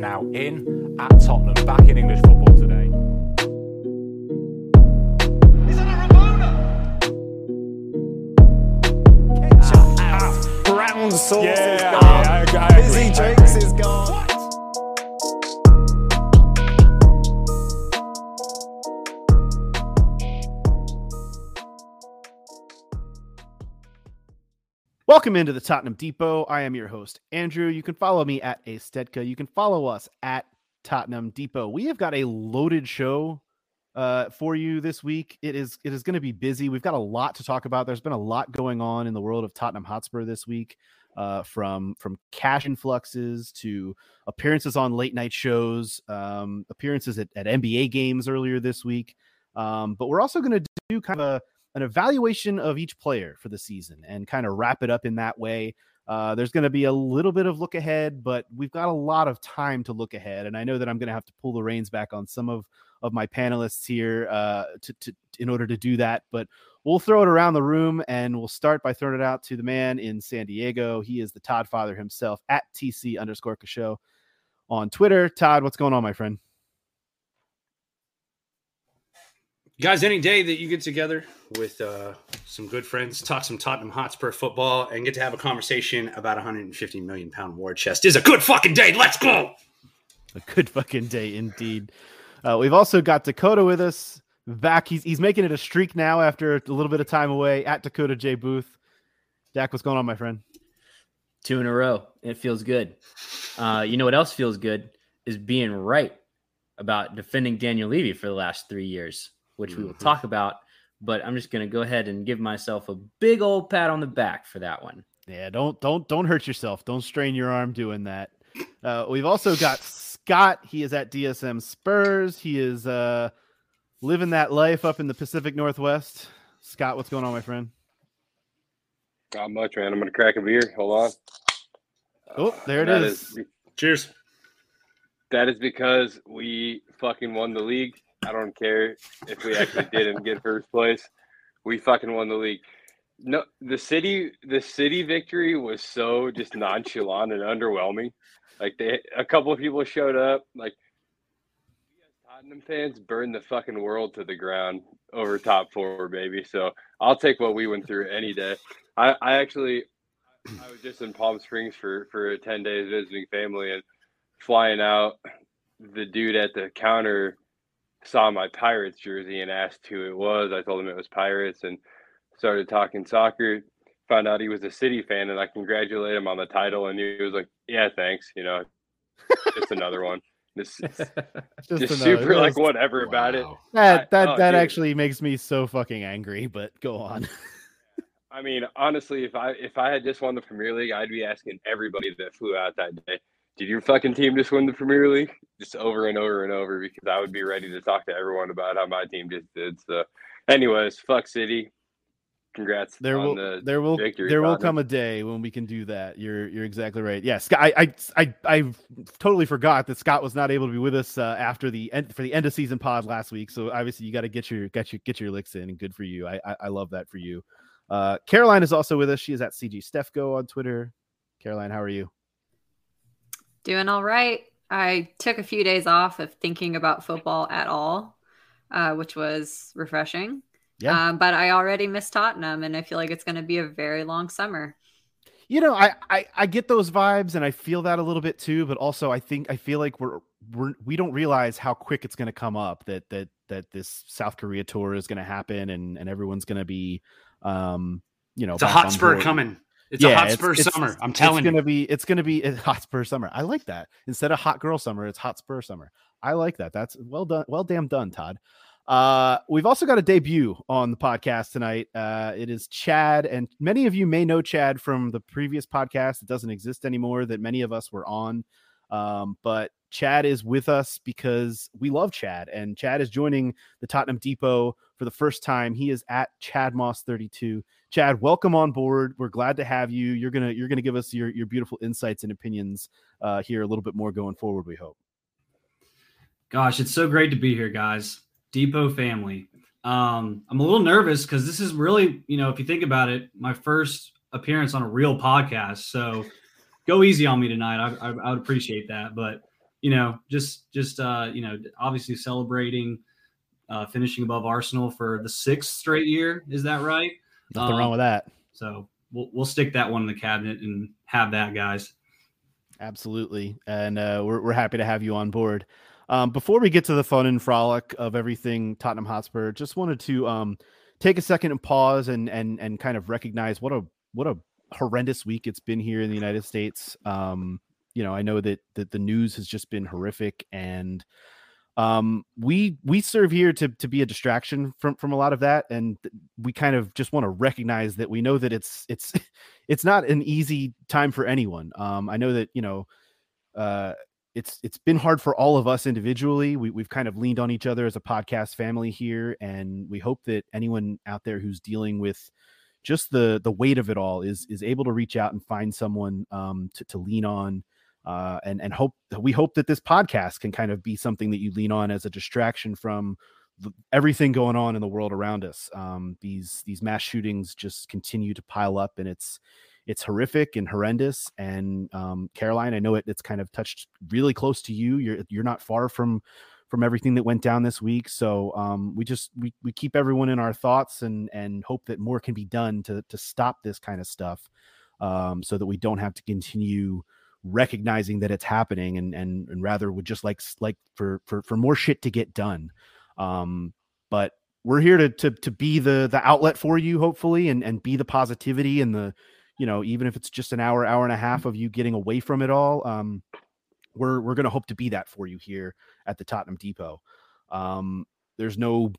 Now in at Tottenham, back in English football today. Brown sauce Yeah, is I- gone. I- I agree, Busy I drinks agree. is gone. Welcome into the Tottenham Depot. I am your host, Andrew. You can follow me at A Stedka. You can follow us at Tottenham Depot. We have got a loaded show uh, for you this week. It is it is going to be busy. We've got a lot to talk about. There's been a lot going on in the world of Tottenham Hotspur this week, uh, from from cash influxes to appearances on late night shows, um, appearances at, at NBA games earlier this week. Um, but we're also going to do kind of a an evaluation of each player for the season and kind of wrap it up in that way. Uh, there's going to be a little bit of look ahead, but we've got a lot of time to look ahead, and I know that I'm going to have to pull the reins back on some of of my panelists here uh, to, to in order to do that. But we'll throw it around the room, and we'll start by throwing it out to the man in San Diego. He is the Todd Father himself at TC underscore Show on Twitter. Todd, what's going on, my friend? Guys, any day that you get together with uh, some good friends, talk some Tottenham Hotspur football, and get to have a conversation about a 150 million pound war chest is a good fucking day. Let's go. A good fucking day indeed. Uh, we've also got Dakota with us back. He's he's making it a streak now after a little bit of time away at Dakota J Booth. Dak, what's going on, my friend? Two in a row. It feels good. Uh, you know what else feels good is being right about defending Daniel Levy for the last three years, which we will Mhm. talk about. But I'm just going to go ahead and give myself a big old pat on the back for that one. Yeah, don't don't don't hurt yourself. Don't strain your arm doing that. Uh, we've also got Scott. He is at DSM Spurs. He is uh, living that life up in the Pacific Northwest. Scott, what's going on, my friend? Not much, man. I'm gonna crack a beer. Hold on. Oh, there it That is. Cheers. that is because we fucking won the league. I don't care if we actually didn't get first place. We fucking won the league. No, the city, the city victory was so just nonchalant and underwhelming. Like they, a couple of people showed up. Like Tottenham fans burned the fucking world to the ground over top four, baby. So I'll take what we went through any day. I, I actually, I was just in Palm Springs for for ten days visiting family and flying out. The dude at the counter saw my Pirates jersey and asked who it was. I told him it was Pirates and started talking soccer. Found out he was a City fan and I congratulated him on the title. And he was like, "Yeah, thanks. You know, just another one." Just, just, Just another- super like that's- whatever about it. That I- that oh, that dude. actually makes me so fucking angry. But go on. I mean, honestly, if I if I had just won the Premier League, I'd be asking everybody that flew out that day, "Did your fucking team just win the Premier League?" Just over and over and over because I would be ready to talk to everyone about how my team just did. So, anyways, fuck City. Congrats there on will the there will victory, there will come a day when we can do that. You're you're exactly right. Yes, I I I, I totally forgot that Scott was not able to be with us uh, after the end for the end of season pod last week. So obviously you got to get your get your get your licks in, and good for you. I I, I love that for you. Uh, Caroline is also with us. She is at CG Stefco on Twitter. Caroline, how are you? Doing all right. I took a few days off of thinking about football at all, uh, which was refreshing. Yeah. Um, but I already miss Tottenham, and I feel like it's going to be a very long summer. You know, I, I I get those vibes and I feel that a little bit too, but also I think I feel like we're we're we don't realize how quick it's going to come up that that that this South Korea tour is going to happen and and everyone's going to be um you know It's a back on Hotspur coming. It's a Hotspur summer. I'm telling it's you. gonna be it's gonna be a Hotspur summer. I like that. Instead of hot girl summer, it's Hotspur summer. I like that. That's well done. Well, damn done, Todd. Uh, we've also got a debut on the podcast tonight. Uh, it is Chad, and many of you may know Chad from the previous podcast that doesn't exist anymore that many of us were on. Um, but Chad is with us because we love Chad, and Chad is joining the Tottenham Depot for the first time. He is at Chad Moss 32. Chad, welcome on board. We're glad to have you. You're gonna you're gonna give us your your beautiful insights and opinions uh, here a little bit more going forward. We hope. Gosh, it's so great to be here, guys. Depot family. Um, I'm a little nervous because this is really, you know, if you think about it, my first appearance on a real podcast. So go easy on me tonight. I, I, I would appreciate that. But you know, just just uh, you know, obviously celebrating uh, finishing above Arsenal for the sixth straight year. Is that right? Nothing um, wrong with that. So we'll we'll stick that one in the cabinet and have that, guys. Absolutely, and uh, we're we're happy to have you on board. Um, before we get to the fun and frolic of everything Tottenham Hotspur, just wanted to um, take a second and pause and and and kind of recognize what a what a horrendous week it's been here in the United States. Um, you know, I know that that the news has just been horrific, and um, we we serve here to to be a distraction from from a lot of that, and we kind of just want to recognize that we know that it's it's it's not an easy time for anyone. Um, I know that you know. Uh, it's it's been hard for all of us individually. We, we've kind of leaned on each other as a podcast family here, and we hope that anyone out there who's dealing with just the the weight of it all is is able to reach out and find someone um, to to lean on, uh, and and hope we hope that this podcast can kind of be something that you lean on as a distraction from the, everything going on in the world around us. Um, these these mass shootings just continue to pile up, and it's it's horrific and horrendous. And um, Caroline, I know it, it's kind of touched really close to you. You're you're not far from from everything that went down this week. So um, we just we, we keep everyone in our thoughts and and hope that more can be done to to stop this kind of stuff, um, so that we don't have to continue recognizing that it's happening and and and rather would just like like for for for more shit to get done. Um, but we're here to to to be the the outlet for you, hopefully, and and be the positivity and the you know, even if it's just an hour, hour and a half of you getting away from it all, um, we're we're going to hope to be that for you here at the Tottenham Depot. Um, there's no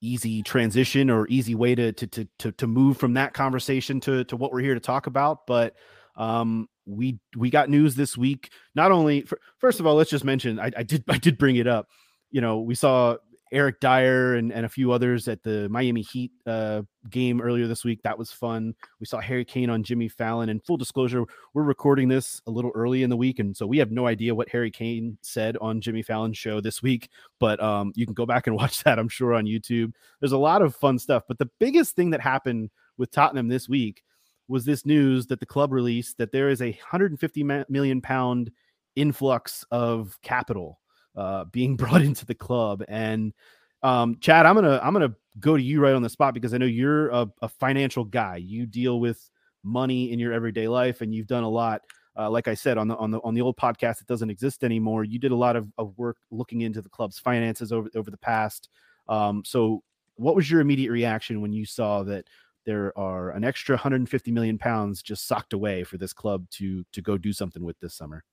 easy transition or easy way to to to to, to move from that conversation to to what we're here to talk about, but um, we we got news this week. Not only for, first of all, let's just mention I, I did I did bring it up. You know, we saw Eric Dier and, and a few others at the Miami Heat uh, game earlier this week. That was fun. We saw Harry Kane on Jimmy Fallon. And full disclosure, we're recording this a little early in the week, and so we have no idea what Harry Kane said on Jimmy Fallon's show this week. But um, you can go back and watch that, I'm sure, on YouTube. There's a lot of fun stuff. But the biggest thing that happened with Tottenham this week was this news that the club released that there is a 150 million pound influx of capital uh, being brought into the club. And um, Chad, I'm gonna I'm gonna go to you right on the spot because I know you're a, a financial guy. You deal with money in your everyday life, and you've done a lot. Uh, like I said on the on the on the old podcast that doesn't exist anymore, you did a lot of, of work looking into the club's finances over over the past. Um, so, what was your immediate reaction when you saw that there are an extra 150 million pounds just socked away for this club to to go do something with this summer?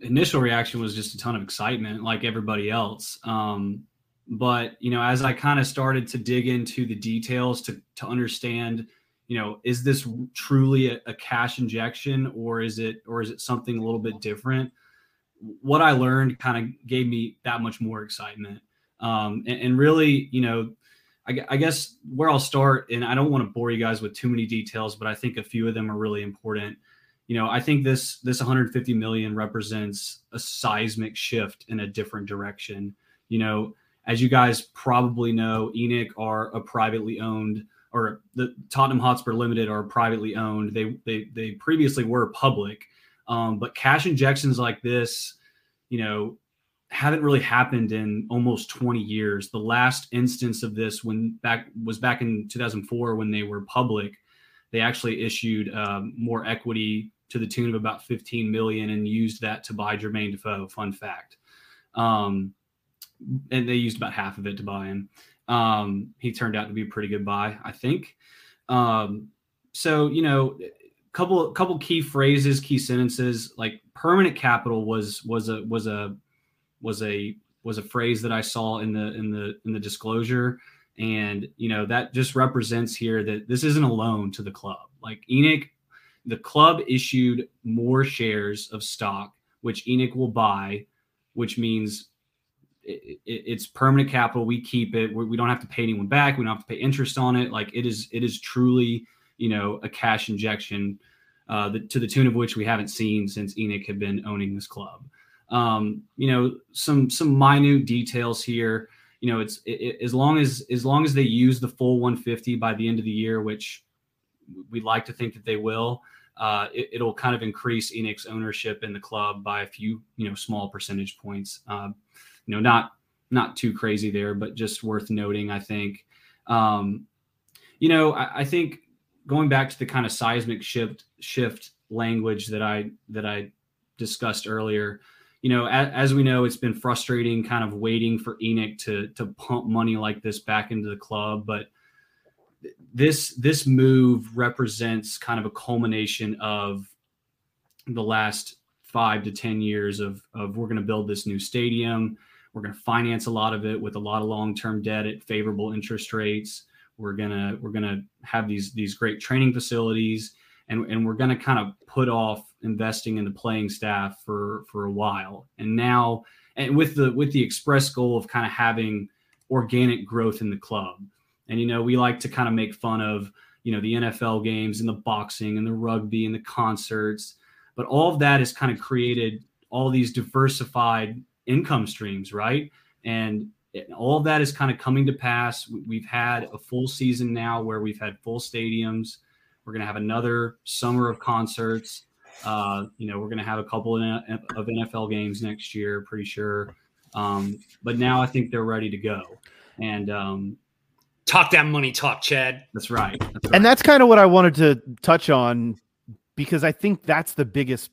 initial reaction was just a ton of excitement, like everybody else. Um, but you know, as I kind of started to dig into the details to to understand, you know, is this truly a, a cash injection or is it or is it something a little bit different? What I learned kind of gave me that much more excitement. Um, and, and really, you know, I, I, guess where I'll start, and I don't want to bore you guys with too many details, but I think a few of them are really important you know, I think this this 150 million represents a seismic shift in a different direction. You know, as you guys probably know, ENIC are a privately owned or the Tottenham Hotspur Limited are privately owned. They they they previously were public, um, but cash injections like this, you know, haven't really happened in almost 20 years. The last instance of this when back was back in 2004 when they were public. They actually issued um, more equity to the tune of about 15 million and used that to buy Jermaine Defoe. Fun fact. Um, and they used about half of it to buy him. Um, he turned out to be a pretty good buy, I think. Um, so you know, couple couple key phrases, key sentences like permanent capital was was a was a was a was a phrase that I saw in the in the in the disclosure, and you know that just represents here that this isn't a loan to the club. Like ENIC, the club issued more shares of stock, which ENIC will buy, which means it, it, it's permanent capital. We keep it. We, don't have to pay anyone back. We don't have to pay interest on it. Like it is, it is truly, you know, a cash injection uh, the, to the tune of which we haven't seen since ENIC had been owning this club. Um, you know, some some minute details here. You know, it's it, as long as as long as they use the full 150 by the end of the year, which we'd like to think that they will. Uh, it, will kind of increase ENIC's ownership in the club by a few, you know, small percentage points. Uh, you know, not not too crazy there, but just worth noting. I think. Um, you know, I, I think going back to the kind of seismic shift shift language that I that I discussed earlier. You know, as, as, we know, it's been frustrating, kind of waiting for ENIC to to pump money like this back into the club. But this this move represents kind of a culmination of the last five to ten years of of we're going to build this new stadium. We're going to finance a lot of it with a lot of long term debt at favorable interest rates. We're gonna we're gonna have these these great training facilities, and and we're gonna kind of put off investing in the playing staff for for a while. And now, and with the with the express goal of kind of having organic growth in the club. And you know, we like to kind of make fun of you know the NFL games and the boxing and the rugby and the concerts, but all of that has kind of created all these diversified income streams, right? And all of that is kind of coming to pass. We've had a full season now where we've had full stadiums. We're going to have another summer of concerts. Uh, you know, we're going to have a couple of NFL games next year, pretty sure. Um, but now I think they're ready to go. And um, talk that money talk, Chad. That's right. That's right. And that's kind of what I wanted to touch on because I think that's the biggest,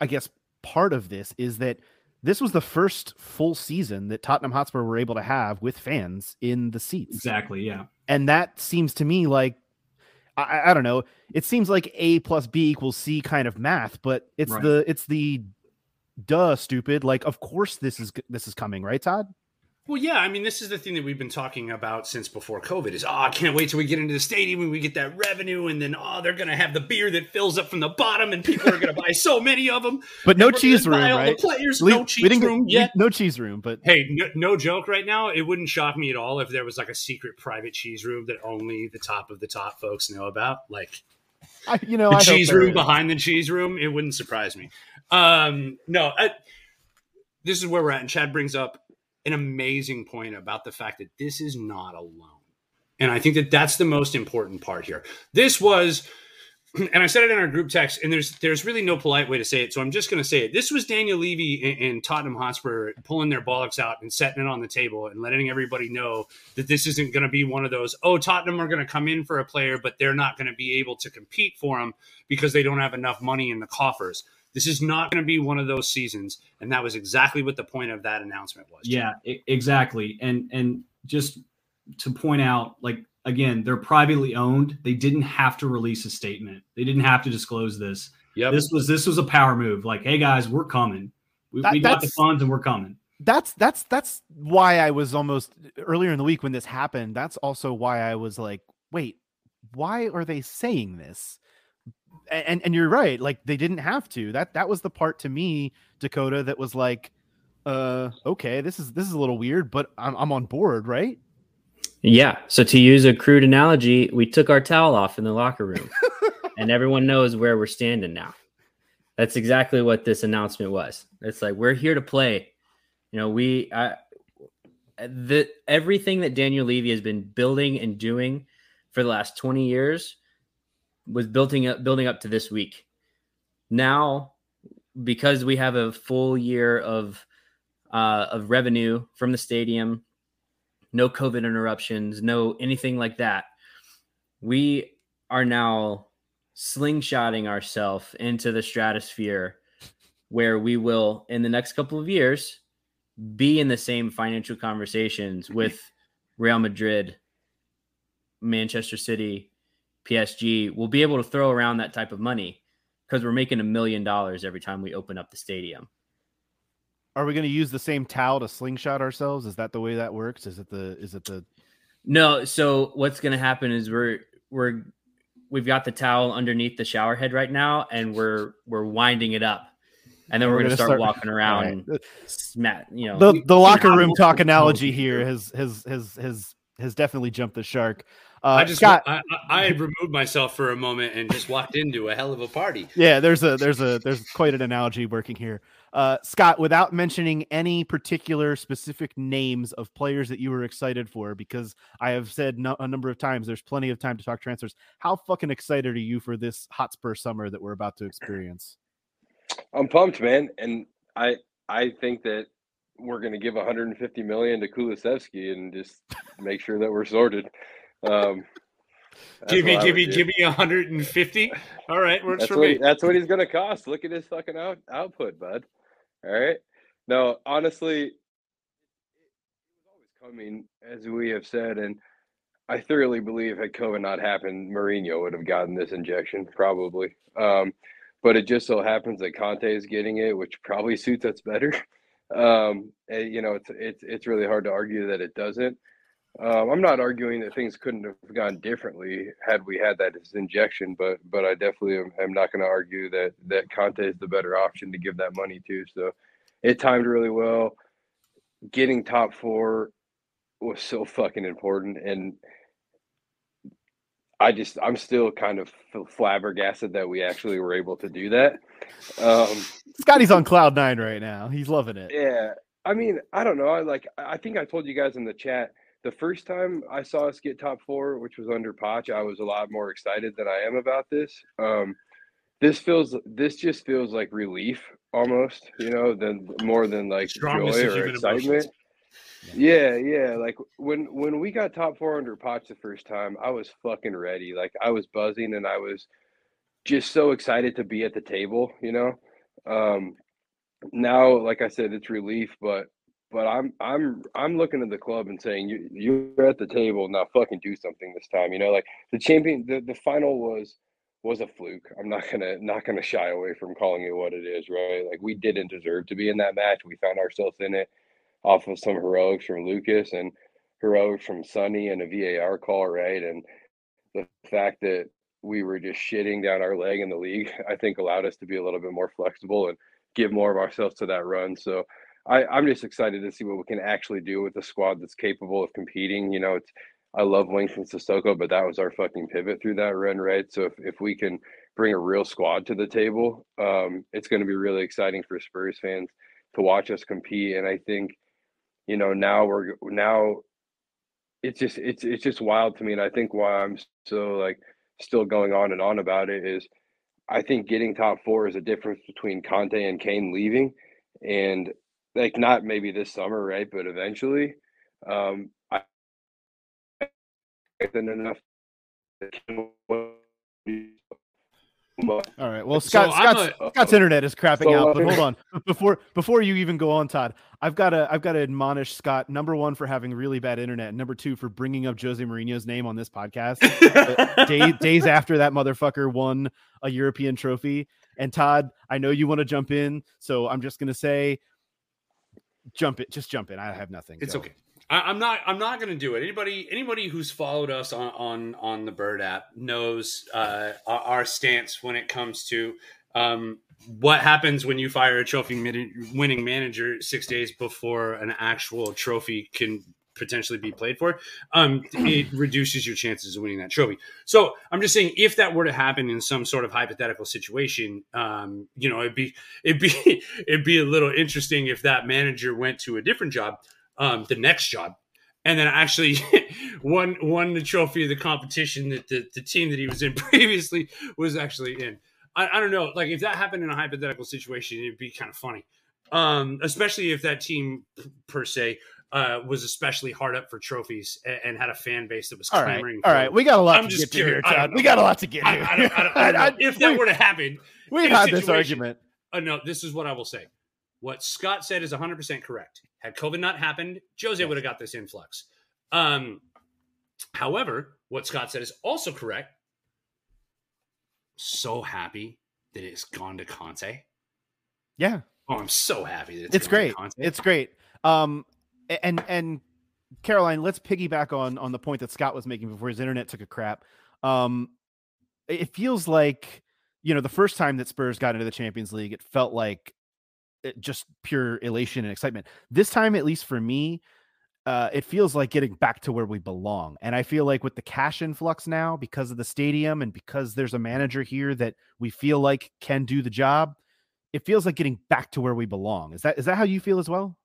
I guess, part of this is that – this was the first full season that Tottenham Hotspur were able to have with fans in the seats. Exactly. Yeah. And that seems to me like I, I don't know. It seems like A plus B equals C kind of math, but it's right. the it's the duh stupid. Like, of course this is this is coming, right, Todd? Well, yeah, I mean, this is the thing that we've been talking about since before COVID is, oh, I can't wait till we get into the stadium and we get that revenue, and then oh, they're gonna have the beer that fills up from the bottom, and people are gonna buy so many of them. But no cheese room, right? Players, we, no cheese room yet. No cheese room, but hey, no, no, joke. Right now, it wouldn't shock me at all if there was like a secret private cheese room that only the top of the top folks know about, like. I, you know, the I cheese room behind the cheese room. It wouldn't surprise me. Um, no, I, this is where we're at. And Chad brings up an amazing point about the fact that this is not alone. And I think that that's the most important part here. This was and I said it in our group text, and there's there's really no polite way to say it, so I'm just going to say it. This was Daniel Levy and, Tottenham Hotspur pulling their bollocks out and setting it on the table and letting everybody know that this isn't going to be one of those. Oh, Tottenham are going to come in for a player, but they're not going to be able to compete for him because they don't have enough money in the coffers. This is not going to be one of those seasons, and that was exactly what the point of that announcement was. Yeah, exactly. And and just to point out, like again, they're privately owned. They didn't have to release a statement. They didn't have to disclose this. Yep. This was this was a power move. Like, hey guys, we're coming. We, that, we got the funds and we're coming. That's that's that's why I was almost earlier in the week when this happened. That's also why I was like, wait, why are they saying this? And and you're right like they didn't have to. That that was the part to me dakota that was like uh okay this is this is a little weird but i'm, I'm on board right? Yeah so to use a crude analogy we took our towel off in the locker room and everyone knows where we're standing now. That's exactly what this announcement was. It's like we're here to play. You know we I, the everything that daniel levy has been building and doing for the last 20 years was building up building up to this week. Now, because we have a full year of uh, of revenue from the stadium, no COVID interruptions, no anything like that, we are now slingshotting ourselves into the stratosphere where we will in the next couple of years be in the same financial conversations with Real Madrid, Manchester City, PSG will be able to throw around that type of money because we're making a million dollars every time we open up the stadium. are we going to use the same towel to slingshot ourselves? Is that the way that works? Is it the is it the No, so what's gonna happen is we're we're we've got the towel underneath the shower head right now, and we're we're winding it up, and then we're, gonna, start, walking around, right. smat, you know. the the locker room talk analogy here has has has has has definitely jumped the shark. Uh, I just Scott, I, I, I had removed myself for a moment and just walked into a hell of a party. yeah, there's a there's a there's quite an analogy working here. Uh, Scott, without mentioning any particular specific names of players that you were excited for, because I have said no, a number of times there's plenty of time to talk transfers. How fucking excited are you for this Hotspur summer that we're about to experience? I'm pumped, man, and I I think that we're going to give 150 million to Kulusevski and just make sure that we're sorted. Um, Give me, give me, do. give me 150. All right, works That's for what me. that's what he's going to cost. Look at his fucking out, output, bud. All right. No, honestly, it was always coming, as we have said, and I thoroughly believe had COVID not happened, Mourinho would have gotten this injection probably. Um, but it just so happens that Conte is getting it, which probably suits us better. Um, and, you know, it's it's it's really hard to argue that it doesn't. Um, I'm not arguing that things couldn't have gone differently had we had that as injection, but but I definitely am, am not going to argue that that Conte is the better option to give that money to. So it timed really well. Getting top four was so fucking important, and I just I'm still kind of flabbergasted that we actually were able to do that. Um, Scotty's on cloud nine right now. He's loving it. yeah, I mean, I don't know. I like. I think I told you guys in the chat the first time I saw us get top four, which was under Poch. I was a lot more excited than I am about this. Um, this feels. This just feels like relief almost. You know, than more than like Strongest joy or excitement. emotions. Yeah, yeah. Like when when we got top four under Poch the first time, I was fucking ready. Like I was buzzing and I was just so excited to be at the table. You know. Um, now, like I said, it's relief, but but I'm I'm I'm looking at the club and saying you you're at the table now. Fucking do something this time. You know, like the champion. The, the final was was a fluke. I'm not gonna not gonna shy away from calling it what it is. Right? Like we didn't deserve to be in that match. We found ourselves in it off of some heroics from Lucas and heroics from Sonny and a VAR call. Right? And the fact that we were just shitting down our leg in the league, I think allowed us to be a little bit more flexible and give more of ourselves to that run. So I, I'm just excited to see what we can actually do with a squad that's capable of competing. You know, it's I love Winston Sissoko, but that was our fucking pivot through that run, right? So if, if we can bring a real squad to the table, um, it's going to be really exciting for Spurs fans to watch us compete. And I think, you know, now we're now it's just it's it's just wild to me. And I think why I'm so like still going on and on about it is I think getting top four is a difference between Conte and Kane leaving, and like not maybe this summer, right? But eventually, um, I than enough. All right. Well, So Scott, I'm Scott's, a- Scott's internet is crapping So, out. But uh, hold on, before before you even go on, Todd, I've got to I've got to admonish Scott. Number one for having really bad internet. Number two for bringing up Jose Mourinho's name on this podcast day, days after that motherfucker won a European trophy. And Todd, I know you want to jump in, so I'm just gonna say, jump it, just jump in. I have nothing. It's Go. okay. I, I'm not. I'm not going to do it. Anybody, anybody who's followed us on on on the Bird app knows uh, our, our stance when it comes to um, what happens when you fire a trophy winning manager six days before an actual trophy can potentially be played for. Um, it reduces your chances of winning that trophy. So I'm just saying, if that were to happen in some sort of hypothetical situation, um, you know, it'd be it'd be it'd be a little interesting if that manager went to a different job um, the next job, and then actually won won the trophy of the competition that the, the team that he was in previously was actually in. I, I don't know, like if that happened in a hypothetical situation, it'd be kind of funny, um, especially if that team per se uh, was especially hard up for trophies and, and had a fan base that was All right, clamoring. all for right. We got a lot I'm to just get to here, curious. Todd. We got a lot to get I, here. I don't, I don't, I don't if that we- were to happen, We've had this argument. uh, no, this is what I will say. What Scott said is 100% correct. Had COVID not happened, Jose would have got this influx. Um, however, what Scott said is also correct. So happy that it's gone to Conte. Yeah. Oh, I'm so happy that It's, great. It's great. Um, and and Caroline, let's piggyback on on the point that Scott was making before his internet took a crap. Um, it feels like you know the first time that Spurs got into the Champions League, it felt like it, just pure elation and excitement. This time, at least for me, uh, it feels like getting back to where we belong. And I feel like with the cash influx now, because of the stadium and because there's a manager here that we feel like can do the job, it feels like getting back to where we belong. Is that is that how you feel as well?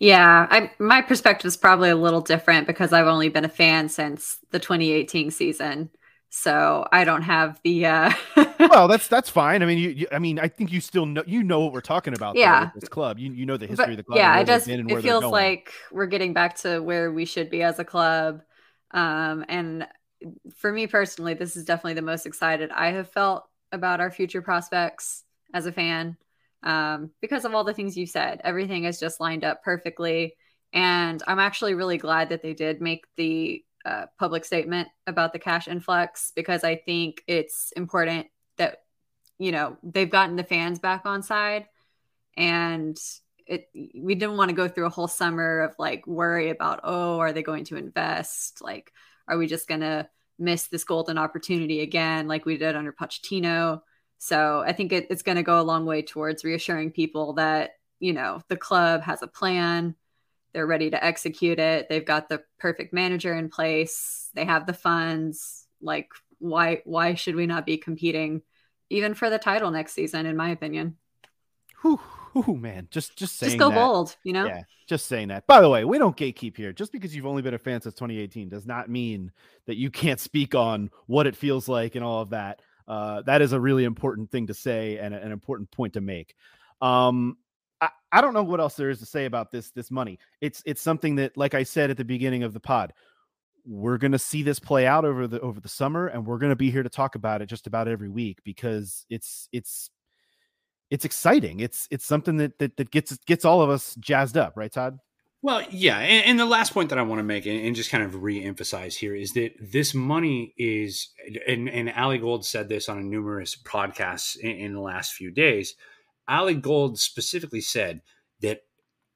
Yeah, I my perspective is probably a little different because I've only been a fan since the 2018 season. So I don't have the uh well, that's that's fine. I mean, you, you I mean, I think you still know you know what we're talking about. Yeah. with this club. You you know the but history of the club. yeah, it does it feels like we're getting back to where we should be as a club. Um and for me personally, this is definitely the most excited I have felt about our future prospects as a fan. Um, because of all the things you said, everything is just lined up perfectly. And I'm actually really glad that they did make the uh, public statement about the cash influx because I think it's important that, you know, they've gotten the fans back on side. And it, we didn't want to go through a whole summer of like worry about, oh, are they going to invest? Like, are we just going to miss this golden opportunity again, like we did under Pochettino? So I think it, it's going to go a long way towards reassuring people that, you know, the club has a plan. They're ready to execute it. They've got the perfect manager in place. They have the funds. Like, why why should we not be competing even for the title next season, in my opinion? Whew, whew, man, just just saying Just go that. bold, you know? Yeah, just saying that. By the way, we don't gatekeep here. Just because you've only been a fan since 2018 does not mean that you can't speak on what it feels like and all of that. Uh, that is a really important thing to say and an important point to make. Um, I, I don't know what else there is to say about this this money. It's it's something that, like I said at the beginning of the pod, we're gonna see this play out over the over the summer, and we're gonna be here to talk about it just about every week because it's it's it's exciting. It's it's something that that, that gets gets all of us jazzed up, right, Todd? Well, yeah, and, and the last point that I want to make and, and just kind of re-emphasize here is that this money is, and, and Ali Gold said this on a numerous podcasts in, in the last few days. Ali Gold specifically said that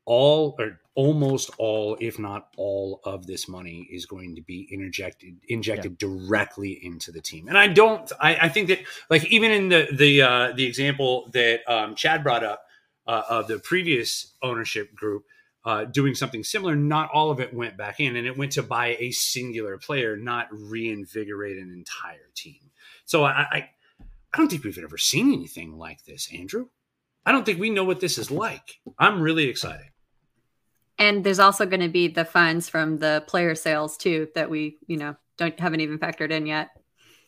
all or almost all, if not all, of this money is going to be interjected injected directly into the team. And I don't, I, I think that like even in the the uh, the example that um, Chad brought up uh, of the previous ownership group uh, doing something similar, not all of it went back in, and it went to buy a singular player, not reinvigorate an entire team. So I, I, I don't think we've ever seen anything like this, Andrew. I don't think we know what this is like. I'm really excited. And there's also going to be the funds from the player sales too that we, you know, don't haven't even factored in yet.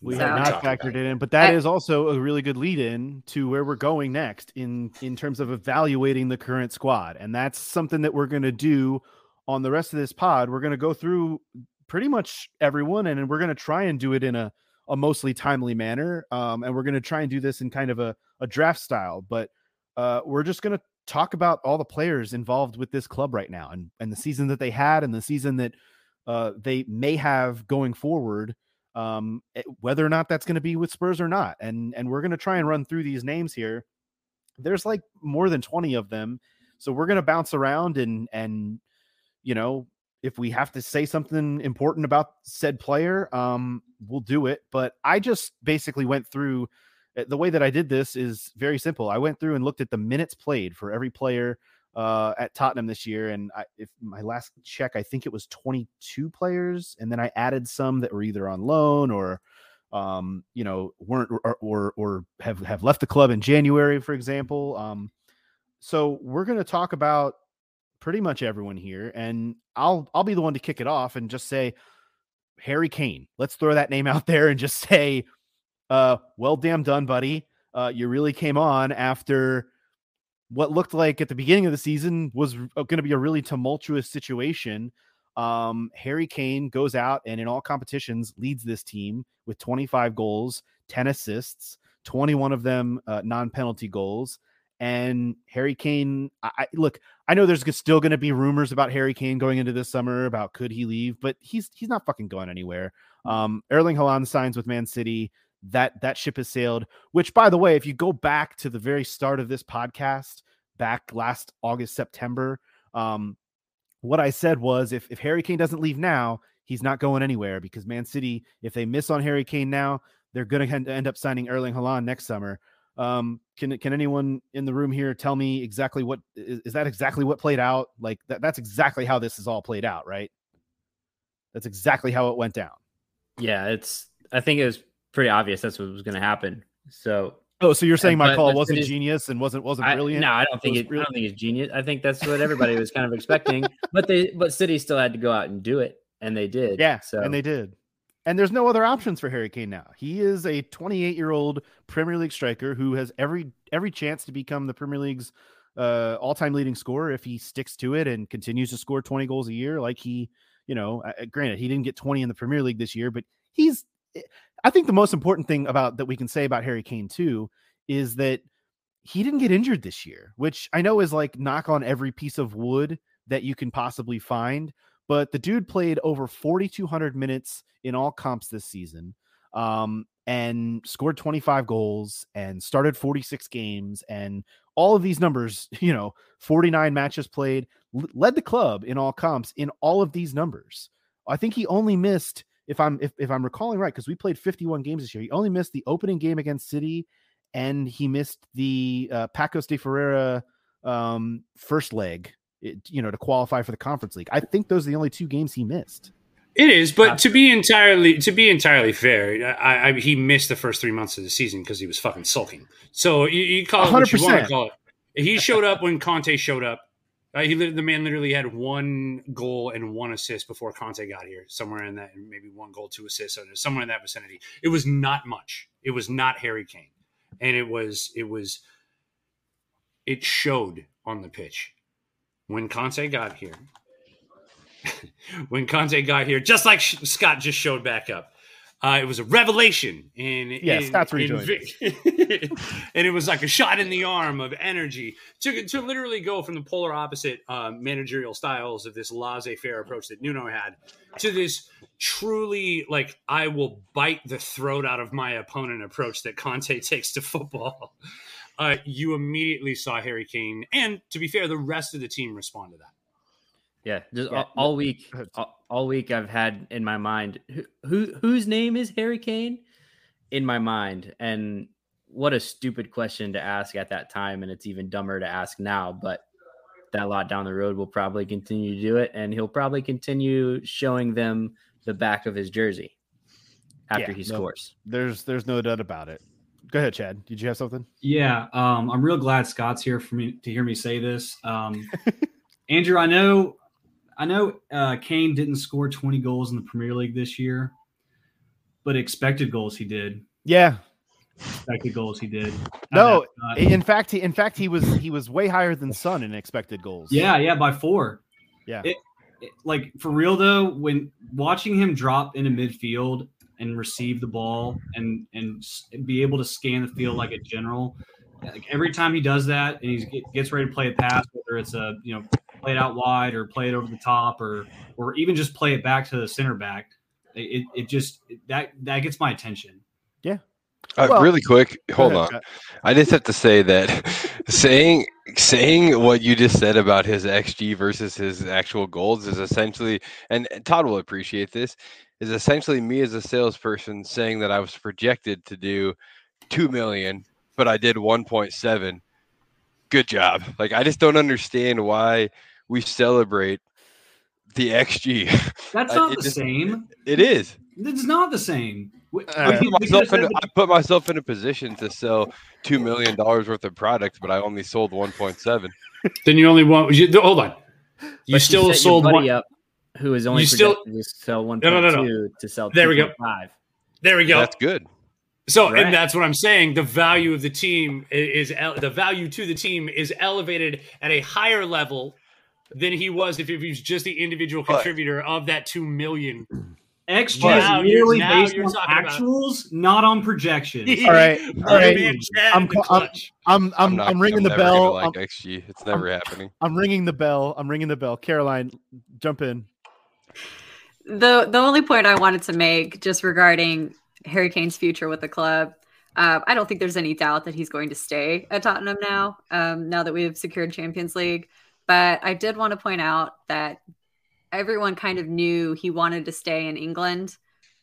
We So- have not factored it. it in, but that I- is also a really good lead in to where we're going next in in terms of evaluating the current squad. And that's something that we're going to do on the rest of this pod. We're going to go through pretty much everyone and we're going to try and do it in a a mostly timely manner. Um, and we're going to try and do this in kind of a, a draft style, but uh, we're just going to talk about all the players involved with this club right now and, and the season that they had and the season that uh, they may have going forward um, eh, whether or not that's going to be with Spurs or not. And and we're going to try and run through these names here. There's like more than 20 of them. So we're going to bounce around and and you know, if we have to say something important about said player, um we'll do it, but I just basically went through eh, the way that I did this is very simple. I went through and looked at the minutes played for every player uh, at Tottenham this year, and I, if my last check, I think it was 22 players, and then I added some that were either on loan or, um, you know, weren't or, or or have have left the club in January, for example. Um, so we're going to talk about pretty much everyone here, and I'll I'll be the one to kick it off and just say Harry Kane. Let's throw that name out there and just say, uh, well, damn done, buddy. Uh, you really came on after what looked like at the beginning of the season was going to be a really tumultuous situation. Um, Harry Kane goes out and in all competitions leads this team with 25 goals, 10 assists, 21 of them uh, non-penalty goals. And Harry Kane, I, I look, I know there's still going to be rumors about Harry Kane going into this summer about could he leave, but he's he's not fucking going anywhere. Um, Erling Haaland signs with Man City that that ship has sailed. Which, by the way, if you go back to the very start of this podcast, back last August September, um, what I said was if if Harry Kane doesn't leave now, he's not going anywhere because Man City, if they miss on Harry Kane now, they're going to end up signing Erling Haaland next summer. Um, can can anyone in the room here tell me exactly what is, is that exactly what played out? Like that, that's exactly how this is all played out, right? That's exactly how it went down. Yeah, it's. I think it was pretty obvious that's what was going to happen. So. Oh, so you're saying my But- call but wasn't genius and wasn't wasn't I, brilliant? no, I don't think was it, I don't think it's genius. I think that's what everybody was kind of expecting. But they but City still had to go out and do it, and they did. Yeah, So and they did. And there's no other options for Harry Kane now. He is a 28 year old Premier League striker who has every every chance to become the Premier League's uh, all time leading scorer if he sticks to it and continues to score 20 goals a year. Like he, you know, uh, granted he didn't get 20 in the Premier League this year, but he's. I think the most important thing about that we can say about Harry Kane too is that he didn't get injured this year, which I know is like knock on every piece of wood that you can possibly find. But the dude played over 4,200 minutes in all comps this season um, and scored 25 goals and started 46 games. And all of these numbers, you know, 49 matches played, led the club in all comps in all of these numbers. I think he only missed, if I'm if, if I'm recalling right, because we played 51 games this year. He only missed the opening game against City, and he missed the uh, Pacos de Ferreira um, first leg, it- you know, to qualify for the Conference League. I think those are the only two games he missed. It is, but to be entirely to be entirely fair, I, I, he missed the first three months of the season because he was fucking sulking. So you, you call it what you want to 100%. call it. He showed up when Conte showed up. Uh, he the man literally had one goal and one assist before Conte got here, somewhere in that, maybe one goal, two assists, somewhere in that vicinity. It was not much. It was not Harry Kane, and it was it was it showed on the pitch when Conte got here when Conte got here, just like Scott just showed back up. Uh, it was a revelation in Yeah, in- vi- and it was like a shot in the arm of energy to, to literally go from the polar opposite um, managerial styles of this laissez-faire approach that Nuno had to this truly like I will bite the throat out of my opponent approach that Conte takes to football. Uh, you immediately saw Harry Kane, and to be fair, the rest of the team respond to that. Yeah, just Yeah, all, all week, all, all week I've had in my mind who, who whose name is Harry Kane in my mind, and what a stupid question to ask at that time, and it's even dumber to ask now. But that lot down the road will probably continue to do it, and he'll probably continue showing them the back of his jersey after Yeah, he no. scores. There's there's no doubt about it. Go ahead, Chad. Did you have something? Yeah, um, I'm real glad Scott's here for me to hear me say this. Um, Andrew, I know, I know, uh, Kane didn't score 20 goals in the Premier League this year, but expected goals he did. Yeah. Expected goals he did. No, In fact, he in fact he was he was way higher than Son in expected goals. yeah, yeah, by four. Yeah. It, it- like for real though, when watching him drop into midfield and receive the ball and and be able to scan the field like a general, like every time he does that and he gets ready to play a pass, whether it's a you know play it out wide or play it over the top or or even just play it back to the center back, it it just that that gets my attention. Yeah. Uh, Well- really quick, hold ahead, on. Chad. I just have to say that saying saying what you just said about his xG versus his actual goals is essentially, and Todd will appreciate this, is essentially me as a salesperson saying that I was projected to do two million, but I did one point seven. Good job. Like I just don't understand why we celebrate the xG. That's not the just- same. It is. It's not the same. W- All right. I put, myself in, a- I put myself in a position to sell two million dollars worth of products, but I only sold one point seven. Then you only want. You, hold on. You But still set your sold one. up, who is only You still- to sell one No, point no, two no, no. to sell There we go. Five. There we go. That's good. So, Right. and that's what I'm saying. The value of the team i- is the value to the team is elevated at a higher level than he was if he was just the individual But- contributor of that two million. XG But is now you're- literally now based on talking about- actuals, not on projections. All right, all right. Man, Chad I'm in the ca- I'm- I'm I'm not- I'm ringing the never bell. Like I'm, XG, it's never happening. I'm ringing the bell. I'm ringing the bell. Caroline, jump in. the the only point I wanted to make just regarding Harry Kane's future with the club. Uh, I don't think there's any doubt that he's going to stay at Tottenham now, um, now that we've secured Champions League. But I did want to point out that everyone kind of knew he wanted to stay in England.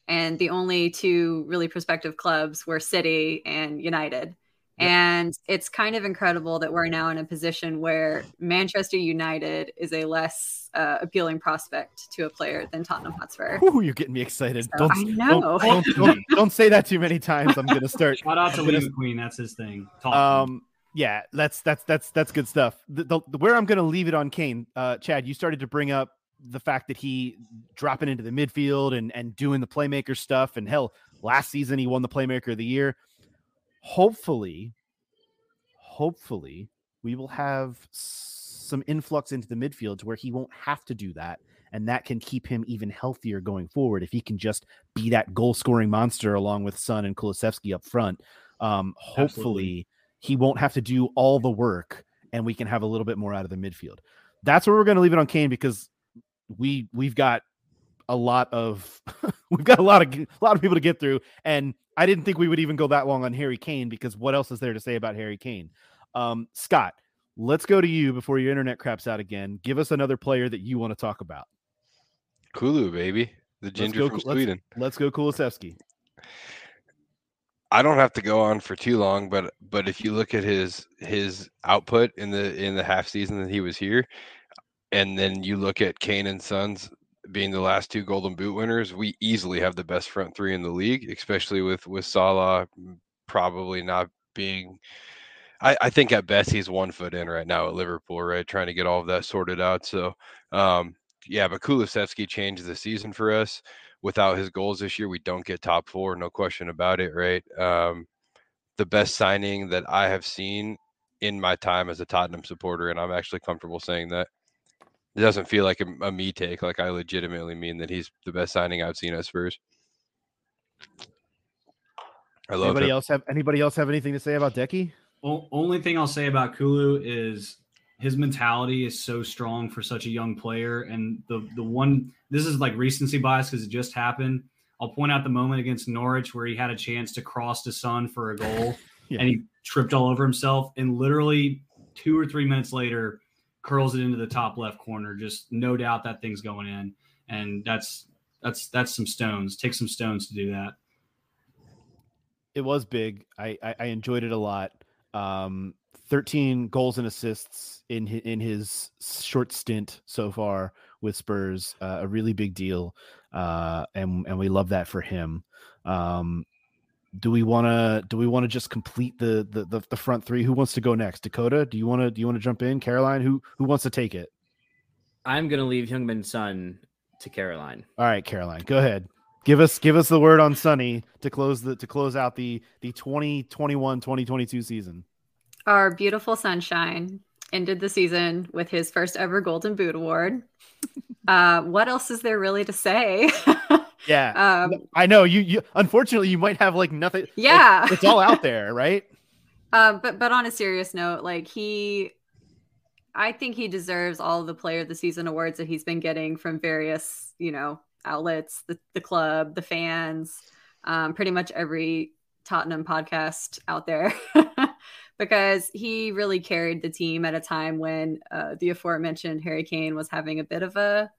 And the only two really prospective clubs were City and United. And it's kind of incredible that we're now in a position where Manchester United is a less uh, appealing prospect to a player than Tottenham Hotspur. Ooh, you're getting me excited. So, I know. Don't, don't, don't, don't say that too many times. I'm gonna start. Shout out to I'm gonna- Lee McQueen. That's his thing. Talk. Um, yeah, that's that's that's that's good stuff. The, the, the- where I'm going to leave it on Kane, uh, Chad, you started to bring up the fact that he dropping into the midfield and and doing the playmaker stuff, and hell, last season he won the playmaker of the year. Hopefully, hopefully we will have some influx into the midfield to where he won't have to do that. And that can keep him even healthier going forward if he can just be that goal scoring monster along with Son and Kulusevski up front. Um, hopefully, Absolutely. He won't have to do all the work and we can have a little bit more out of the midfield. That's where we're going to leave it on Kane because we we've got a lot of we've got a lot of a lot of people to get through and I didn't think we would even go that long on Harry Kane because what else is there to say about Harry Kane? Um, Scott, let's go to you before your internet craps out again. Give us another player that you want to talk about. Kulu, baby, the ginger go, from let's- Sweden. Let's go Kulusevski. I don't have to go on for too long, but but if you look at his his output in the in the half season that he was here, and then you look at Kane and Sons being the last two Golden Boot winners, we easily have the best front three in the league, especially with with Salah mm, probably not being. I, I think at best he's one foot in right now at Liverpool, right, trying to get all of that sorted out. So, um, yeah, but Kulusevski changed the season for us without his goals this year, we don't get top four, no question about it, right? Um, the best signing that I have seen in my time as a Tottenham supporter, and I'm actually comfortable saying that. It doesn't feel like a, a me take. Like I legitimately mean that he's the best signing I've seen at Spurs. I love Anybody him. else have anybody else have anything to say about Deki? O- only thing I'll say about Kulu is his mentality is so strong for such a young player. And the the one this is like recency bias because it just happened. I'll point out the moment against Norwich where he had a chance to cross to Son for a goal Yeah. and he tripped all over himself. And literally two or three minutes later, curls it into the top left corner. Just no doubt that thing's going in. And that's that's that's some stones. Take some stones to do that. it was big. I, I I enjoyed it a lot. Um, 13 goals and assists in his, in his short stint so far with Spurs, uh, a really big deal. Uh, and and we love that for him. Um, do we want to do we want to just complete the, the the the front three? Who wants to go next? Dakota, do you want to do you want to jump in? Caroline, who who wants to take it? I'm gonna leave Heung-min Son to Caroline. All right, Caroline, go ahead. Give us give us the word on Sunny to close the to close out the the 2021-2022 season. Our beautiful sunshine ended the season with his first ever Golden Boot Award. uh, what else is there really to say? Yeah. um, I know you you unfortunately you might have like nothing like, Yeah. it's all out there, right? Uh, but but on a serious note, like he, I think he deserves all the Player of the Season awards that he's been getting from various you know outlets, the the club, the fans, um, pretty much every Tottenham podcast out there, because he really carried the team at a time when uh, the aforementioned Harry Kane was having a bit of a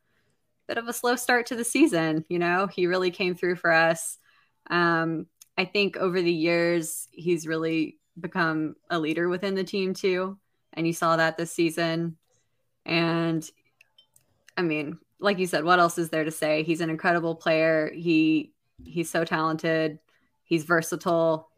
bit of a slow start to the season. You know, he really came through for us. Um, I think over the years, he's really become a leader within the team too. And you saw that this season. And I mean, like you said, what else is there to say? He's an incredible player. He he's so talented. He's versatile.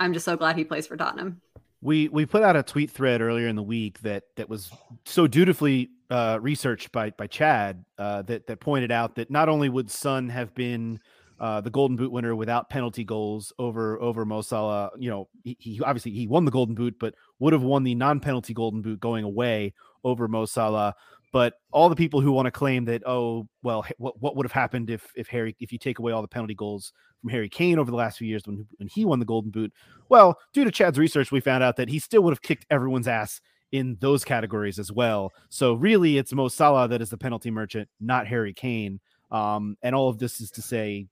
I'm just so glad he plays for Tottenham. We we put out a tweet thread earlier in the week that that was so dutifully uh, researched by by Chad uh, that that pointed out that not only would Son have been uh, the Golden Boot winner without penalty goals over over Mo Salah, you know, he, he obviously he won the Golden Boot, but would have won the non-penalty Golden Boot going away over Mo Salah. But all the people who want to claim that, oh well, what what would have happened if if Harry if you take away all the penalty goals from Harry Kane over the last few years when when he won the Golden Boot? Well, due to Chad's research, we found out that he still would have kicked everyone's ass in those categories as well. So really, it's Mo Salah that is the penalty merchant, not Harry Kane. Um, and all of this is to say,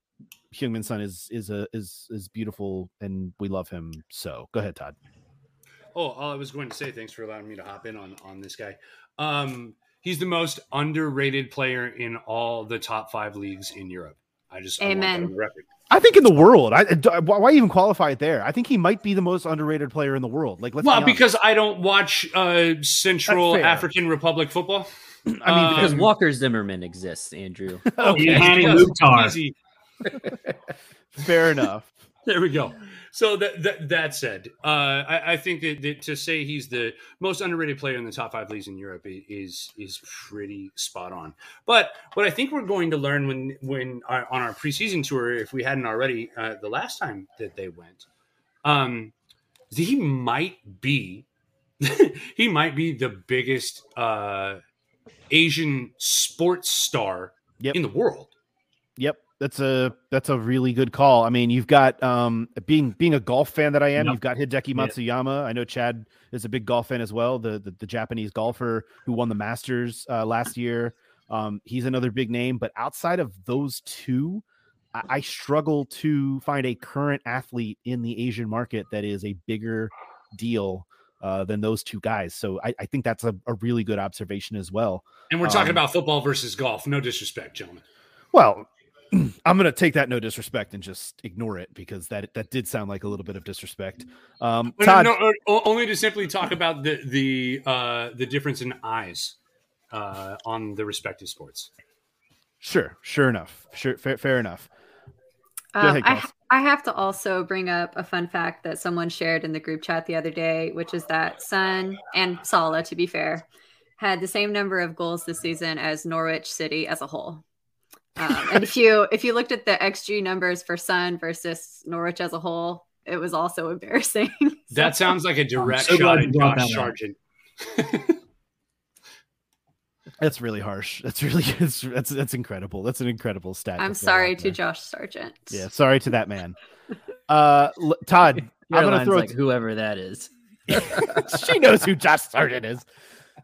Heung-min Son is is a is is beautiful, and we love him. So go ahead, Todd. Oh, all I was going to say, thanks for allowing me to hop in on on this guy. Um, he's the most underrated player in all the top five leagues in Europe. I just I want that Amen. on the record. I think in the world, I, I- why even qualify it there? I think he might be the most underrated player in the world. Like, let's Well, be because I don't watch uh, Central African Republic football. I mean, Um, Because Walker Zimmerman exists, Andrew. Okay. Hany yes, Mukhtar. easy. fair enough. There we go. So that that, that said, uh, I, I think that, that to say he's the most underrated player in the top five leagues in Europe is is pretty spot on. But what I think we're going to learn when when our, on our preseason tour, if we hadn't already, uh, the last time that they went, um, he might be he might be the biggest uh, Asian sports star Yep. in the world. That's a that's a really good call. I mean, you've got um being being a golf fan that I am, Yep. you've got Hideki. Matsuyama. I know Chad is a big golf fan as well, the the, the Japanese golfer who won the Masters uh, last year. Um, he's another big name, but outside of those two, I, I struggle to find a current athlete in the Asian market that is a bigger deal uh, than those two guys. So I, I think that's a, a really good observation as well. And we're talking Um, about football versus golf. No disrespect, gentlemen. Well, I'm gonna take that no disrespect and just ignore it because that that did sound like a little bit of disrespect. Um, Todd, no, no, o- only to simply talk about the the uh, the difference in eyes uh, on the respective sports. sure, sure enough, sure, fair, fair enough. Um, ahead, I, Kels. I have to also bring up a fun fact that someone shared in the group chat the other day, which is that Son and Salah, to be fair, had the same number of goals this season as Norwich City as a whole. Um, and if you if you looked at the xG numbers for Son versus Norwich as a whole, it was also embarrassing. That sounds like a direct so shot at Josh that. Sargent. That's really harsh. That's really that's that's, that's incredible. That's an incredible stat. I'm throw sorry to. Josh Sargent. Yeah, sorry to that man. Uh, l- Todd, I'm gonna throw like it. whoever that is. she knows who Josh Sargent is.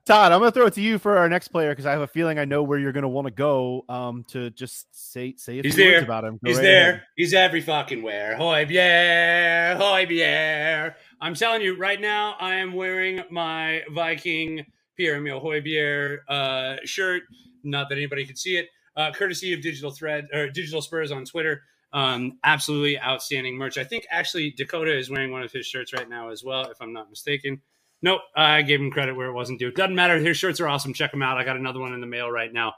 Todd, I'm gonna throw it to you for our next player because I have a feeling I know where you're gonna want to go. Um, to just say say a He's few words about him. Go He's right there. ahead. He's every fucking where. Højbjerg, hoy Bier. I'm telling you right now, I am wearing my Viking Pierre Emile Højbjerg uh, shirt. Not that anybody could see it. Uh, courtesy of Digital Thread or Digital Spurs on Twitter. Um, absolutely outstanding merch. I think actually Dakota is wearing one of his shirts right now as well, if I'm not mistaken. Nope, I gave him credit where it wasn't due. Doesn't matter. His shirts are awesome. Check them out. I got another one in the mail right now.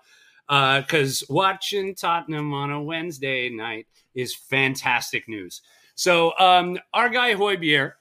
Because watching Tottenham on a Wednesday night is fantastic news. So um, our guy Højbjerg,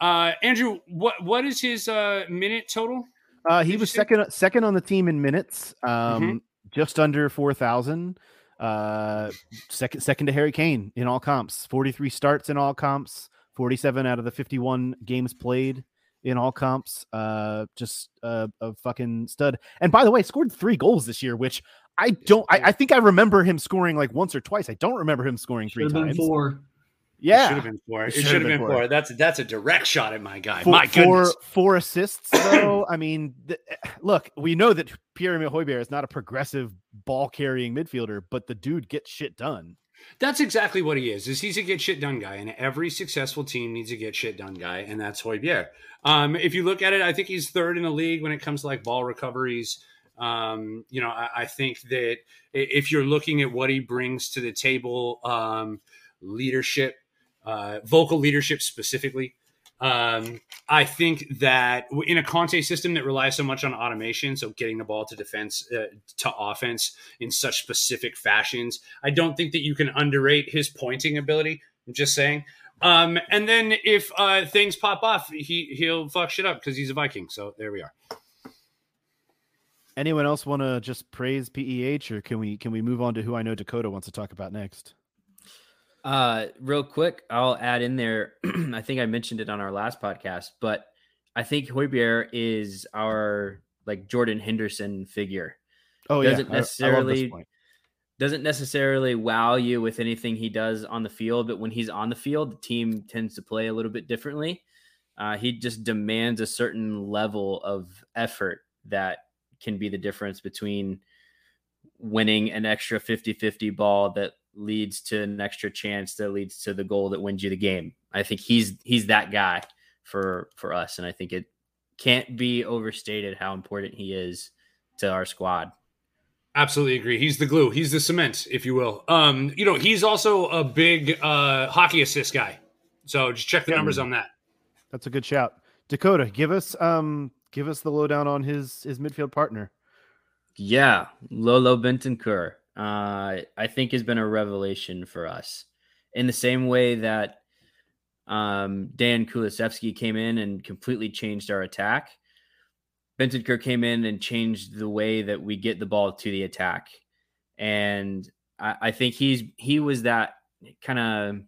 uh, Andrew, what what is his uh, minute total? Uh, he was second second on the team in minutes, um, Mhm. just under four thousand. Uh, second second to Harry Kane in all comps. Forty three starts in all comps. Forty seven out of the fifty one games played in all comps. Uh, just uh, a fucking stud. And by the way, scored three goals this year, which I don't. I, I think I remember him scoring like once or twice. I don't remember him scoring three Should have been times. four. It Yeah, should have been four. It, It should should've been been four. four. That's that's a direct shot at my guy. four, my four, goodness. four assists though. I mean, th- look, we know that Pierre Emile Højbjerg is not a progressive ball carrying midfielder, but the dude gets shit done. That's exactly what he is. Is he's a get shit done guy, and every successful team needs a get shit done guy, and that's Højbjerg. Um, if you look at it, I think he's third in the league when it comes to like ball recoveries. Um, you know, I, I think that if you're looking at what he brings to the table, um, leadership, uh, vocal leadership specifically, um, I think that in a Conte system that relies so much on automation, so getting the ball to defense uh, to offense in such specific fashions, I don't think that you can underrate his pointing ability. I'm just saying. Um, and then if uh, things pop off, he he'll fuck shit up because he's a Viking. So there we are. Anyone else want to just praise PEH, or can we can we move on to who I know Dakota wants to talk about next? Uh, real quick, I'll add in there. I think I mentioned it on our last podcast, but I think Højbjerg is our like Jordan Henderson figure. Oh Doesn't yeah, I- I necessarily- point. Doesn't necessarily wow you with anything he does on the field, but when he's on the field, the team tends to play a little bit differently. Uh, he just demands a certain level of effort that can be the difference between winning an extra 50 50 ball that leads to an extra chance that leads to the goal that wins you the game. I think he's he's that guy for for us, and I think it can't be overstated how important he is to our squad. Absolutely agree. He's the glue. He's the cement, if you will. Um, you know, he's also a big uh, hockey assist guy. So just check the numbers on that. That's a good shout. Dakota, give us um give us the lowdown on his his midfield partner. Yeah, Lolo Bentancur, uh, I think has been a revelation for us in the same way that um, Dan Kulusevski came in and completely changed our attack. Bentancur came in and changed the way that we get the ball to the attack, and I, I think he's he was that kind of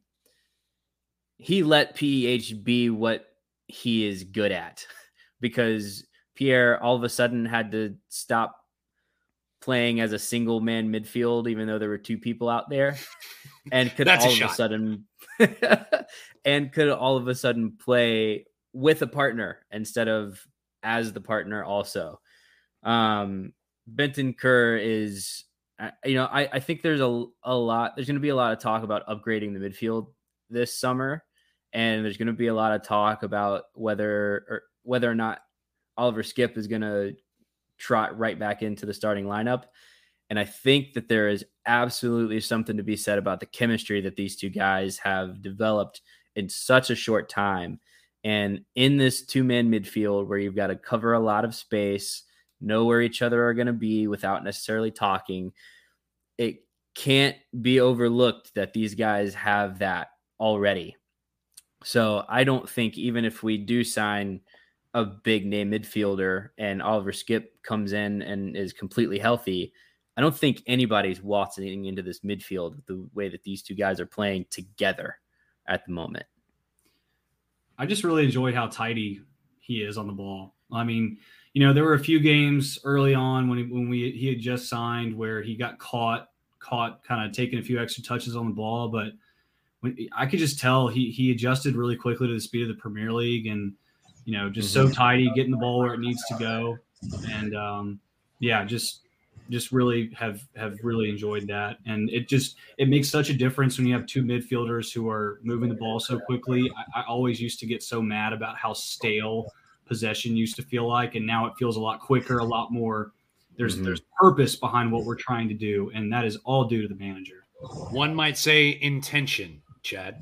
he let PEH be what he is good at because Pierre all of a sudden had to stop playing as a single man midfield, even though there were two people out there, and could That's a all of shot. a sudden and could all of a sudden play with a partner instead of as the partner also. Um, Bentancur is, uh, you know, I, I think there's a, a lot, there's going to be a lot of talk about upgrading the midfield this summer. And there's going to be a lot of talk about whether or whether or not Oliver Skipp is going to trot right back into the starting lineup. And I think that there is absolutely something to be said about the chemistry that these two guys have developed in such a short time. And in this two man midfield where you've got to cover a lot of space, know where each other are going to be without necessarily talking, it can't be overlooked that these guys have that already. So I don't think even if we do sign a big name midfielder and Oliver Skipp comes in and is completely healthy, I don't think anybody's waltzing into this midfield the way that these two guys are playing together at the moment. I just really enjoyed how tidy he is on the ball. I mean, you know, there were a few games early on when he, when we he had just signed where he got caught caught kind of taking a few extra touches on the ball, but when, I could just tell he he adjusted really quickly to the speed of the Premier League and you know just so tidy, getting the ball where it needs to go, and um, yeah, just just really have have really enjoyed that. And it just it makes such a difference when you have two midfielders who are moving the ball so quickly. I, I always used to get so mad about how stale possession used to feel like and now it feels a lot quicker a lot more. There's Mhm. there's purpose behind what we're trying to do and that is all due to the manager. One might say intention, Chad.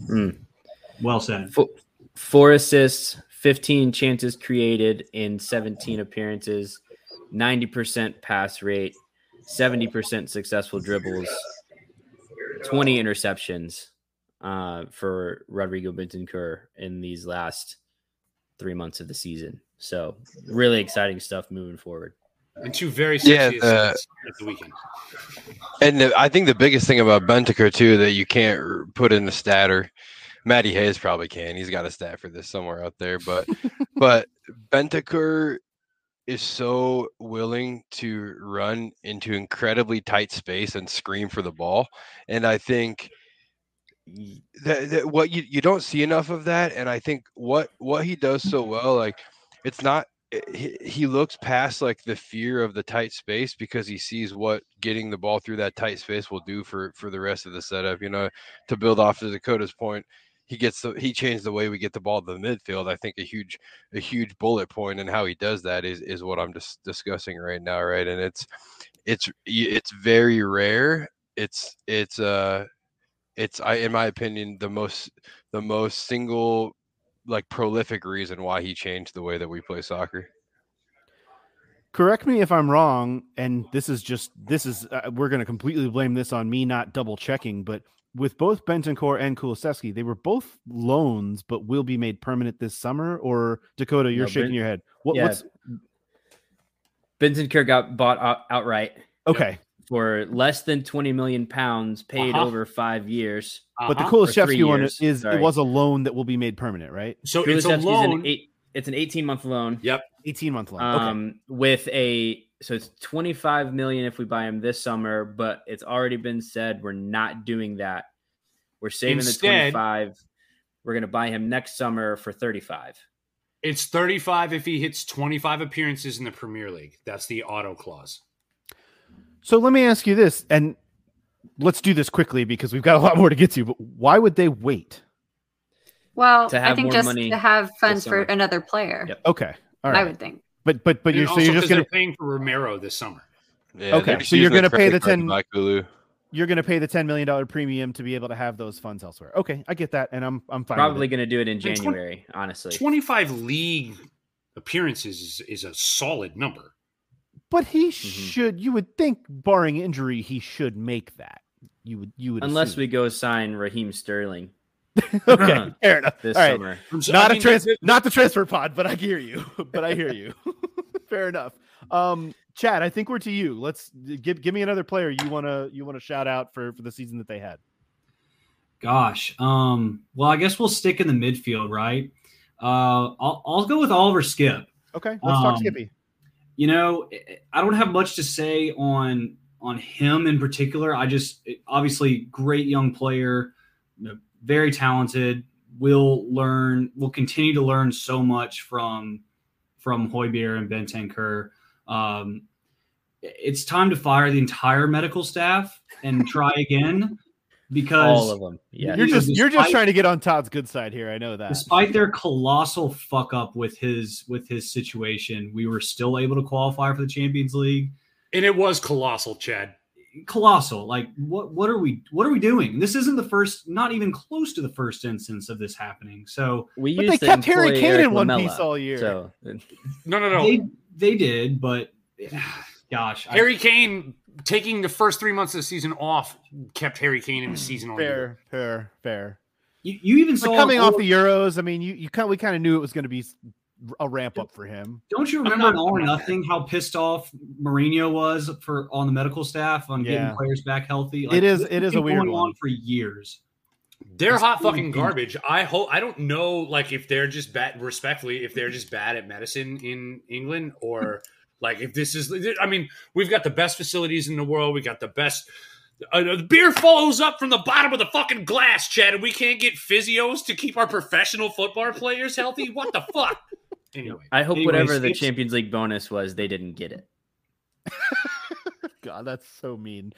well said. Four, four assists, 15 chances created in 17 appearances, 90% pass rate, 70% successful dribbles, 20 interceptions uh, for Rodrigo Bentancur in these last three months of the season. So, really exciting stuff moving forward. And two very Yeah, the- at the weekend. And the- I think the biggest thing about Bentancur too that you can't put in the stat or Matty Hayes probably can. He's got a stat for this somewhere out there, but but Bentancur is so willing to run into incredibly tight space and scream for the ball, and I think that, that what you you don't see enough of that, and I think what what he does so well, like it's not eh, he, he looks past like the fear of the tight space because he sees what getting the ball through that tight space will do for for the rest of the setup you know to build off of dakota's point he gets the he changed the way we get the ball to the midfield i think a huge a huge bullet point and how he does that is is what i'm just discussing right now right and it's it's it's very rare it's it's uh it's i in my opinion the most the most single like prolific reason why he changed the way that we play soccer. Correct me if I'm wrong, and this is just this is uh, we're going to completely blame this on me not double checking, but with both Bentancur and Kulusevski, they were both loans, but will be made permanent this summer. Or Dakota, you're No, shaking Ben- your head. What, yeah. What's Bentancur got bought out, outright okay? for less than 20 million pounds paid Uh-huh. over five years. But the Uh-huh. For three Kulusevski one years, is it was a loan that will be made permanent, right? So it's a loan. An eight, it's an 18 month loan. Yep. 18 month loan. okay. Um, with a so it's 25 million if we buy him this summer, but it's already been said we're not doing that. We're saving Instead- the 25. We're going to buy him next summer for 35. It's 35 if he hits 25 appearances in the Premier League. That's the auto clause. So let me ask you this, and let's do this quickly because we've got a lot more to get to. But why would they wait? Well, To I have think more just money to have funds for another player. Yep. Okay, all I would think. But but but And you're so you're 'cause just gonna they're paying for Romero this summer. Yeah, Okay, so you're gonna pay the credit 10 you're gonna pay the ten million dollar premium to be able to have those funds elsewhere. Okay, I get that, and I'm I'm fine. Probably going to do it in twen- January, honestly. 25 league appearances is, is a solid number. But he Mm-hmm. should. You would think, barring injury, he should make that. You would. You would. Unless assume. we go sign Raheem Sterling okay, fair enough. this All right. summer. So, not I a mean, trans, not the transfer pod, but I hear you. but I hear you. Fair enough. Um, Chad, I think we're to you. Let's give give me another player you wanna you wanna shout out for for the season that they had. Gosh. Um, well, I guess we'll stick in the midfield, right? Uh, I'll, I'll go with Oliver Skipp. Okay, let's talk Um, Skippy. You know, I don't have much to say on on him in particular. I just obviously great young player, you know, very talented. Will learn, will continue to learn so much from from Højbjerg and Bentancur. Um, it's time to fire the entire medical staff and try again because All of them. Yeah. You're you know, just you're just trying to get on Todd's good side here. I know that. despite their colossal fuck up with his with his situation, we were still able to qualify for the Champions League. and it was colossal, Chad. Colossal. Like what what are we what are we doing? This isn't the first, not even close to the first instance of this happening. So we But they used to kept Harry Kane Eric in one Lamela, piece all year. So No, no, no. they they did, but gosh, I- Harry Kane taking the first three months of the season off kept Harry Kane in the hmm, season all year. fair, fair, fair. you, you even But saw coming off the Euros, I mean, you you kind we kind of knew it was going to be s- a ramp up for him. Don't you remember not- All or Nothing how pissed off Mourinho was for on the medical staff on Yeah. getting players back healthy? It is- this it has is a weird going one. on for years. They're It's hot really fucking good. garbage. I hope I don't know like if they're just bad respectfully, if they're just bad at medicine in England or like if this is I mean, we've got the best facilities in the world, we got the best uh, the beer follows up from the bottom of the fucking glass, Chad, and we can't get physios to keep our professional football players healthy. What the fuck? Anyway, I hope Anyways, whatever the Champions League bonus was, they didn't get it. God, that's so mean.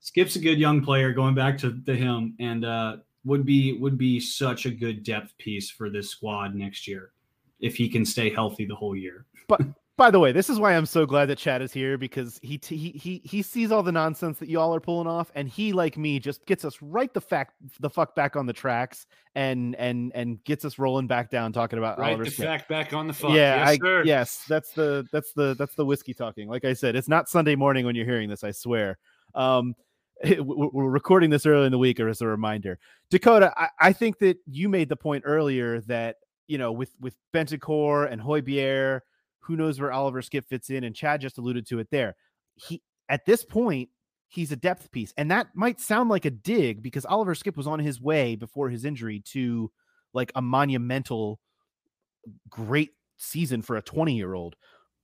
Skipp's a good young player. Going back to, to him, and uh, would be would be such a good depth piece for this squad next year if he can stay healthy the whole year. By the way, this is why I'm so glad that Chad is here because he t- he he he sees all the nonsense that y'all are pulling off, and he, like me, just gets us right the fact the fuck back on the tracks and and and gets us rolling back down talking about right Oliver the Skip. fact back on the fuck. Yeah, yes, I, sir. yes, that's the that's the that's the whiskey talking. Like I said, it's not Sunday morning when you're hearing this. I swear. Um, we- we're recording this early in the week, or as a reminder, Dakota. I, I think that you made the point earlier that you know with with Bentancur and Højbjerg, who knows where Oliver Skipp fits in, and Chad just alluded to it there. He at this point he's a depth piece, and that might sound like a dig because Oliver Skipp was on his way before his injury to like a monumental great season for a 20 year old.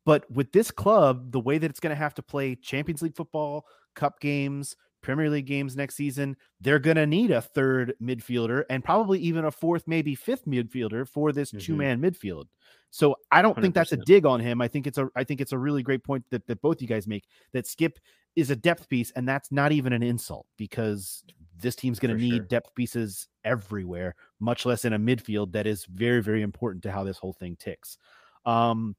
But with this club, the way that it's going to have to play Champions League football, cup games, Premier League games next season, they're going to need a third midfielder and probably even a fourth, maybe fifth midfielder for this Mhm. two man midfield. So I don't think that's a dig on him. I think it's a I think it's a really great point that, that both you guys make that Skipp is a depth piece, and that's not even an insult because this team's going to need sure. depth pieces everywhere, much less in a midfield that is very, very important to how this whole thing ticks. Um,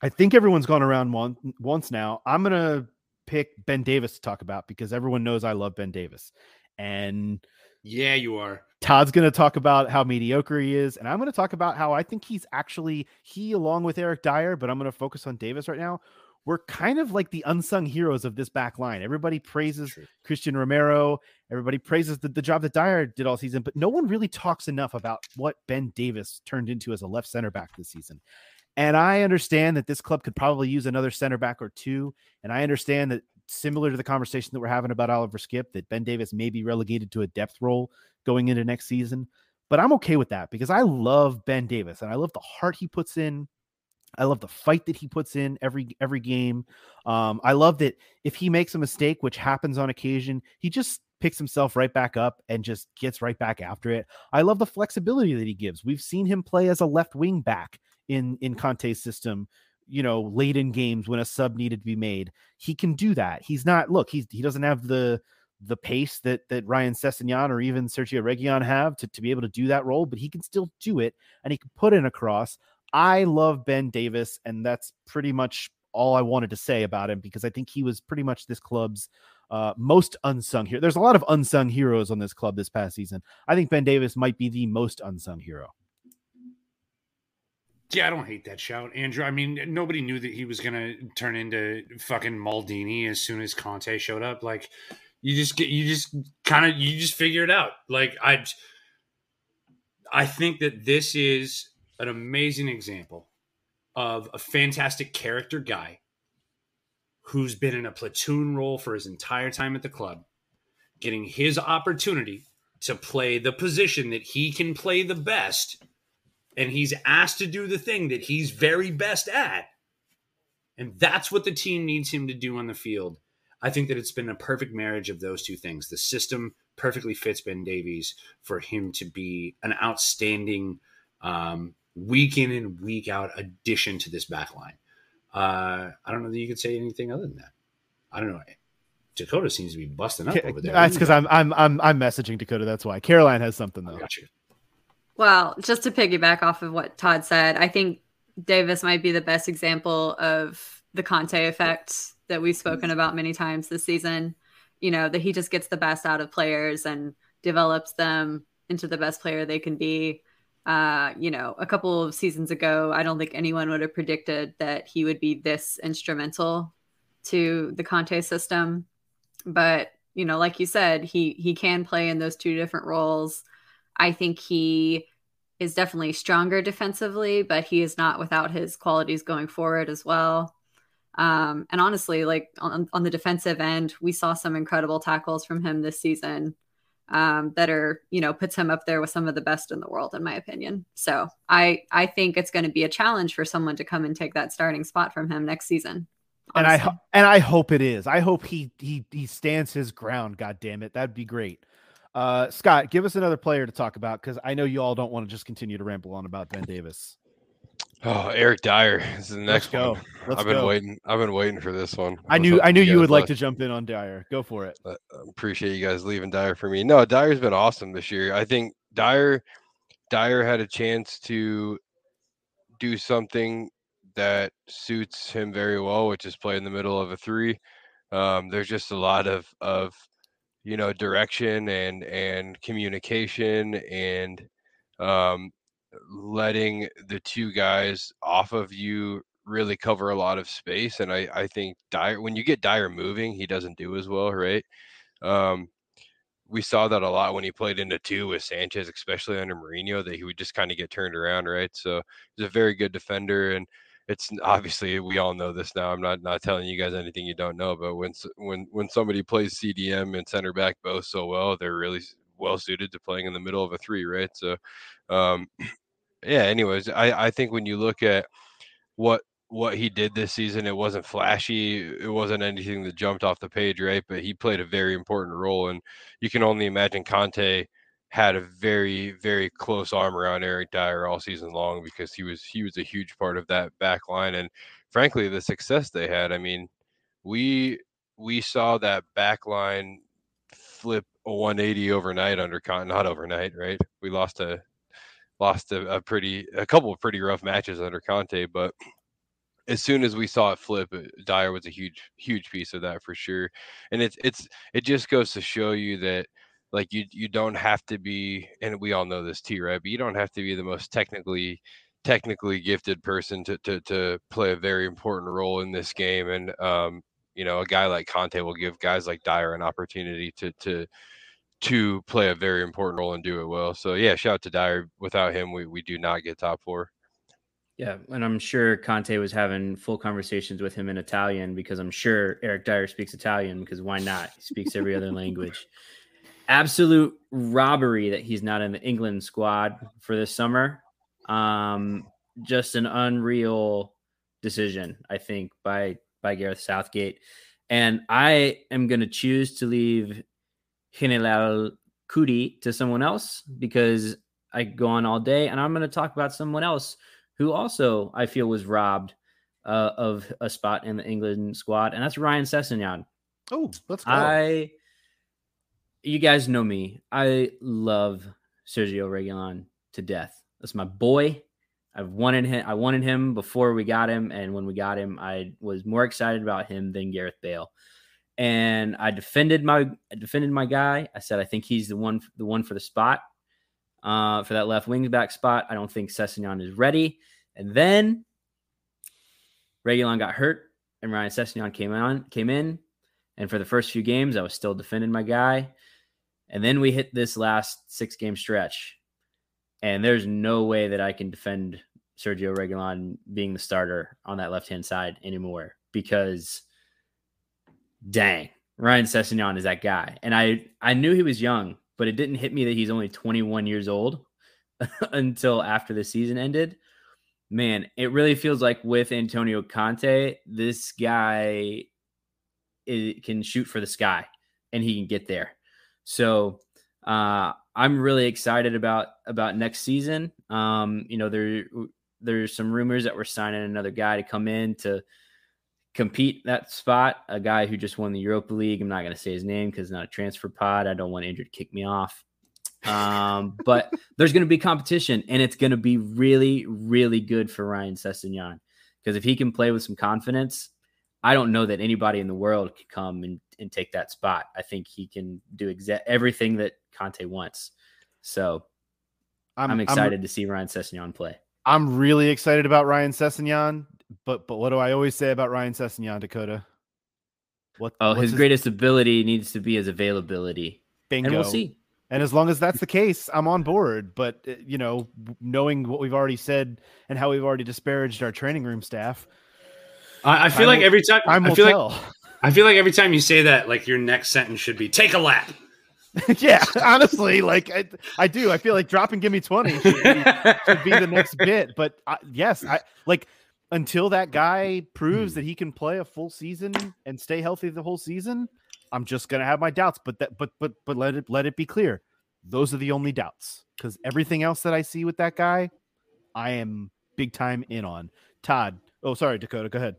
I think everyone's gone around one, once now. I'm gonna pick Ben Davies to talk about because everyone knows I love Ben Davies, and Yeah, you are. Todd's going to talk about how mediocre he is, and I'm going to talk about how I think he's actually he along with Eric Dier, but I'm going to focus on Davies right now. We're kind of like the unsung heroes of this back line. Everybody praises True. Christian Romero. Everybody praises the, the job that Dier did all season, but no one really talks enough about what Ben Davies turned into as a left center back this season. And I understand that this club could probably use another center back or two. And I understand that similar to the conversation that we're having about Oliver Skipp, that Ben Davies may be relegated to a depth role going into next season. But I'm okay with that because I love Ben Davies and I love the heart he puts in. I love the fight that he puts in every every game. Um, I love that if he makes a mistake, which happens on occasion, he just picks himself right back up and just gets right back after it. I love the flexibility that he gives. We've seen him play as a left wing back in in Conte's system. You know, late in games when a sub needed to be made, he can do that. He's not look. He's he doesn't have the the pace that that Ryan Sessegnon or even Sergio Reguilón have to, to be able to do that role, but he can still do it and he can put in a cross. I love Ben Davies, and that's pretty much all I wanted to say about him because I think he was pretty much this club's uh, most unsung hero. There's a lot of unsung heroes on this club this past season. I think Ben Davies might be the most unsung hero. Yeah, I don't hate that shout, Andrew. I mean, nobody knew that he was to turn into fucking Maldini as soon as Conte showed up. Like, you just get, you just kind of, you just figure it out. Like, I, I think that this is an amazing example of a fantastic character guy who's been in a platoon role for his entire time at the club, getting his opportunity to play the position that he can play the best. And he's asked to do the thing that he's very best at. And that's what the team needs him to do on the field. I think that it's been a perfect marriage of those two things. The system perfectly fits Ben Davies for him to be an outstanding um, week in and week out addition to this back line. Uh, I don't know that you could say anything other than that. I don't know. Dakota seems to be busting up over there. That's because I'm I'm I'm I'm messaging Dakota. That's why Caroline has something though. I got you. Well, just to piggyback off of what Todd said, I think Davies might be the best example of the Conte effect that we've spoken about many times this season. You know, that he just gets the best out of players and develops them into the best player they can be. Uh, you know, a couple of seasons ago, I don't think anyone would have predicted that he would be this instrumental to the Conte system. But, you know, like you said, he he can play in those two different roles. I think he is definitely stronger defensively, but he is not without his qualities going forward as well. Um, and honestly, like on, on the defensive end, we saw some incredible tackles from him this season um, that are you know puts him up there with some of the best in the world in my opinion so i i think it's going to be a challenge for someone to come and take that starting spot from him next season honestly. and i and i hope it is i hope he he he stands his ground god damn it that'd be great uh scott give us another player to talk about because i know you all don't want to just continue to ramble on about ben davies Oh, Eric Dier is the next Let's go. one. Let's I've been go. waiting. I've been waiting for this one. i knew i knew you would like to jump in on dier go for it Uh, appreciate you guys leaving Dier for me. No, Dier's been awesome this year. I think Dier Dier had a chance to do something that suits him very well, which is play in the middle of a three. Um, there's just a lot of of you know direction and and communication and um, letting the two guys off of you really cover a lot of space. And I, I think Dier, when you get Dier moving, he doesn't do as well, right? Um, we saw that a lot when he played into two with Sanchez, especially under Mourinho, that he would just kind of get turned around, right? So he's a very good defender, and it's obviously we all know this now. I'm not not telling you guys anything you don't know, but when when when somebody plays CDM and center back both so well, they're really well suited to playing in the middle of a three, right? So, um, yeah. Anyways, I I think when you look at what what he did this season, it wasn't flashy. It wasn't anything that jumped off the page, right? But he played a very important role, and you can only imagine Conte had a very very close arm around Eric Dier all season long because he was he was a huge part of that back line, and frankly, the success they had. I mean, we we saw that back line flip a 180 overnight under Con, not overnight, right? We lost a lost a, a pretty a couple of pretty rough matches under Conte, but as soon as we saw it flip, uh, Dier was a huge huge piece of that for sure. And it's it's it just goes to show you that like you you don't have to be and we all know this too, right? But you don't have to be the most technically technically gifted person to to to play a very important role in this game and um you know, a guy like Conte will give guys like Dier an opportunity to to to play a very important role and do it well. So yeah, shout out to Dier. Without him, we, we do not get top four. Yeah, and I'm sure Conte was having full conversations with him in Italian because I'm sure Eric Dier speaks Italian because why not? He speaks every other language. Absolute robbery that he's not in the England squad for this summer. Um, just an unreal decision, I think, by by Gareth Southgate. And I am going to choose to leave General Cuti to someone else because I go on all day, and I'm going to talk about someone else who also I feel was robbed uh, of a spot in the England squad, and that's Ryan Sessegnon. oh let's go I you guys know me. I love Sergio Reguilón to death. That's my boy. I've wanted him. I wanted him before we got him, and when we got him, I was more excited about him than Gareth Bale. And I defended my I defended my guy. I said I think he's the one the one for the spot, uh, for that left wing back spot. I don't think Sessegnon is ready. And then Reguilón got hurt, and Ryan Sessegnon came on came in, and for the first few games, I was still defending my guy. And then we hit this last six game stretch, and there's no way that I can defend Sergio Reguilón being the starter on that left hand side anymore because dang, Ryan Sessegnon is that guy. And I I knew he was young, but it didn't hit me that he's only 21 years old until after the season ended. Man, it really feels like with Antonio Conte, this guy it can shoot for the sky and he can get there. So uh, I'm really excited about about next season. Um, you know, there there's some rumors that we're signing another guy to come in to compete that spot. A guy who just won the Europa League. I'm not going to say his name because not a transfer pod. I don't want Andrew to kick me off. Um, but there's going to be competition, and it's going to be really, really good for Ryan Sessegnon because if he can play with some confidence, I don't know that anybody in the world could come and, and take that spot. I think he can do exact everything that Conte wants. So I'm, I'm excited I'm, to see Ryan Sessegnon play. I'm really excited about Ryan Sessegnon, but but what do I always say about Ryan Sessegnon, Dakota? What? Oh, his, his, greatest ability needs to be his availability. Bingo. And we'll see. And as long as that's the case, I'm on board. But uh, you know, knowing what we've already said and how we've already disparaged our training room staff, I, I feel I like will, every time I, I feel tell. like I feel like every time you say that, like your next sentence should be "take a lap." yeah, honestly, like I, I do. I feel like dropping "Give Me 20 should be, should be the next bit. But I, yes, I like until that guy proves that he can play a full season and stay healthy the whole season. I'm just gonna have my doubts. But that, but but but let it let it be clear, those are the only doubts because everything else that I see with that guy, I am big time in on. Todd, oh sorry, Dakota, go ahead.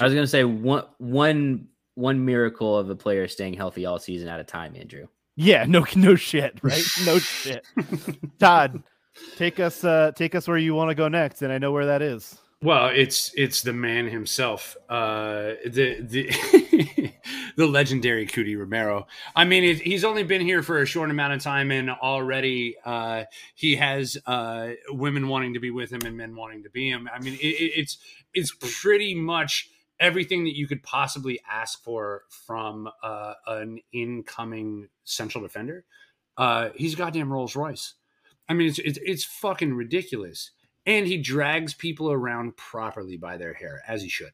I was gonna say one one one miracle of a player staying healthy all season at a time, Andrew. Yeah, no no shit, right? No shit. Todd, take us uh take us where you want to go next, and I know where that is. Well, it's it's the man himself, uh, the the the legendary Cuti Romero. I mean, it, he's only been here for a short amount of time, and already uh, he has uh, women wanting to be with him and men wanting to be him. I mean, it, it's it's pretty much everything that you could possibly ask for from uh, an incoming central defender. Uh, he's goddamn Rolls Royce. I mean, it's, it's it's fucking ridiculous, and he drags people around properly by their hair as he should.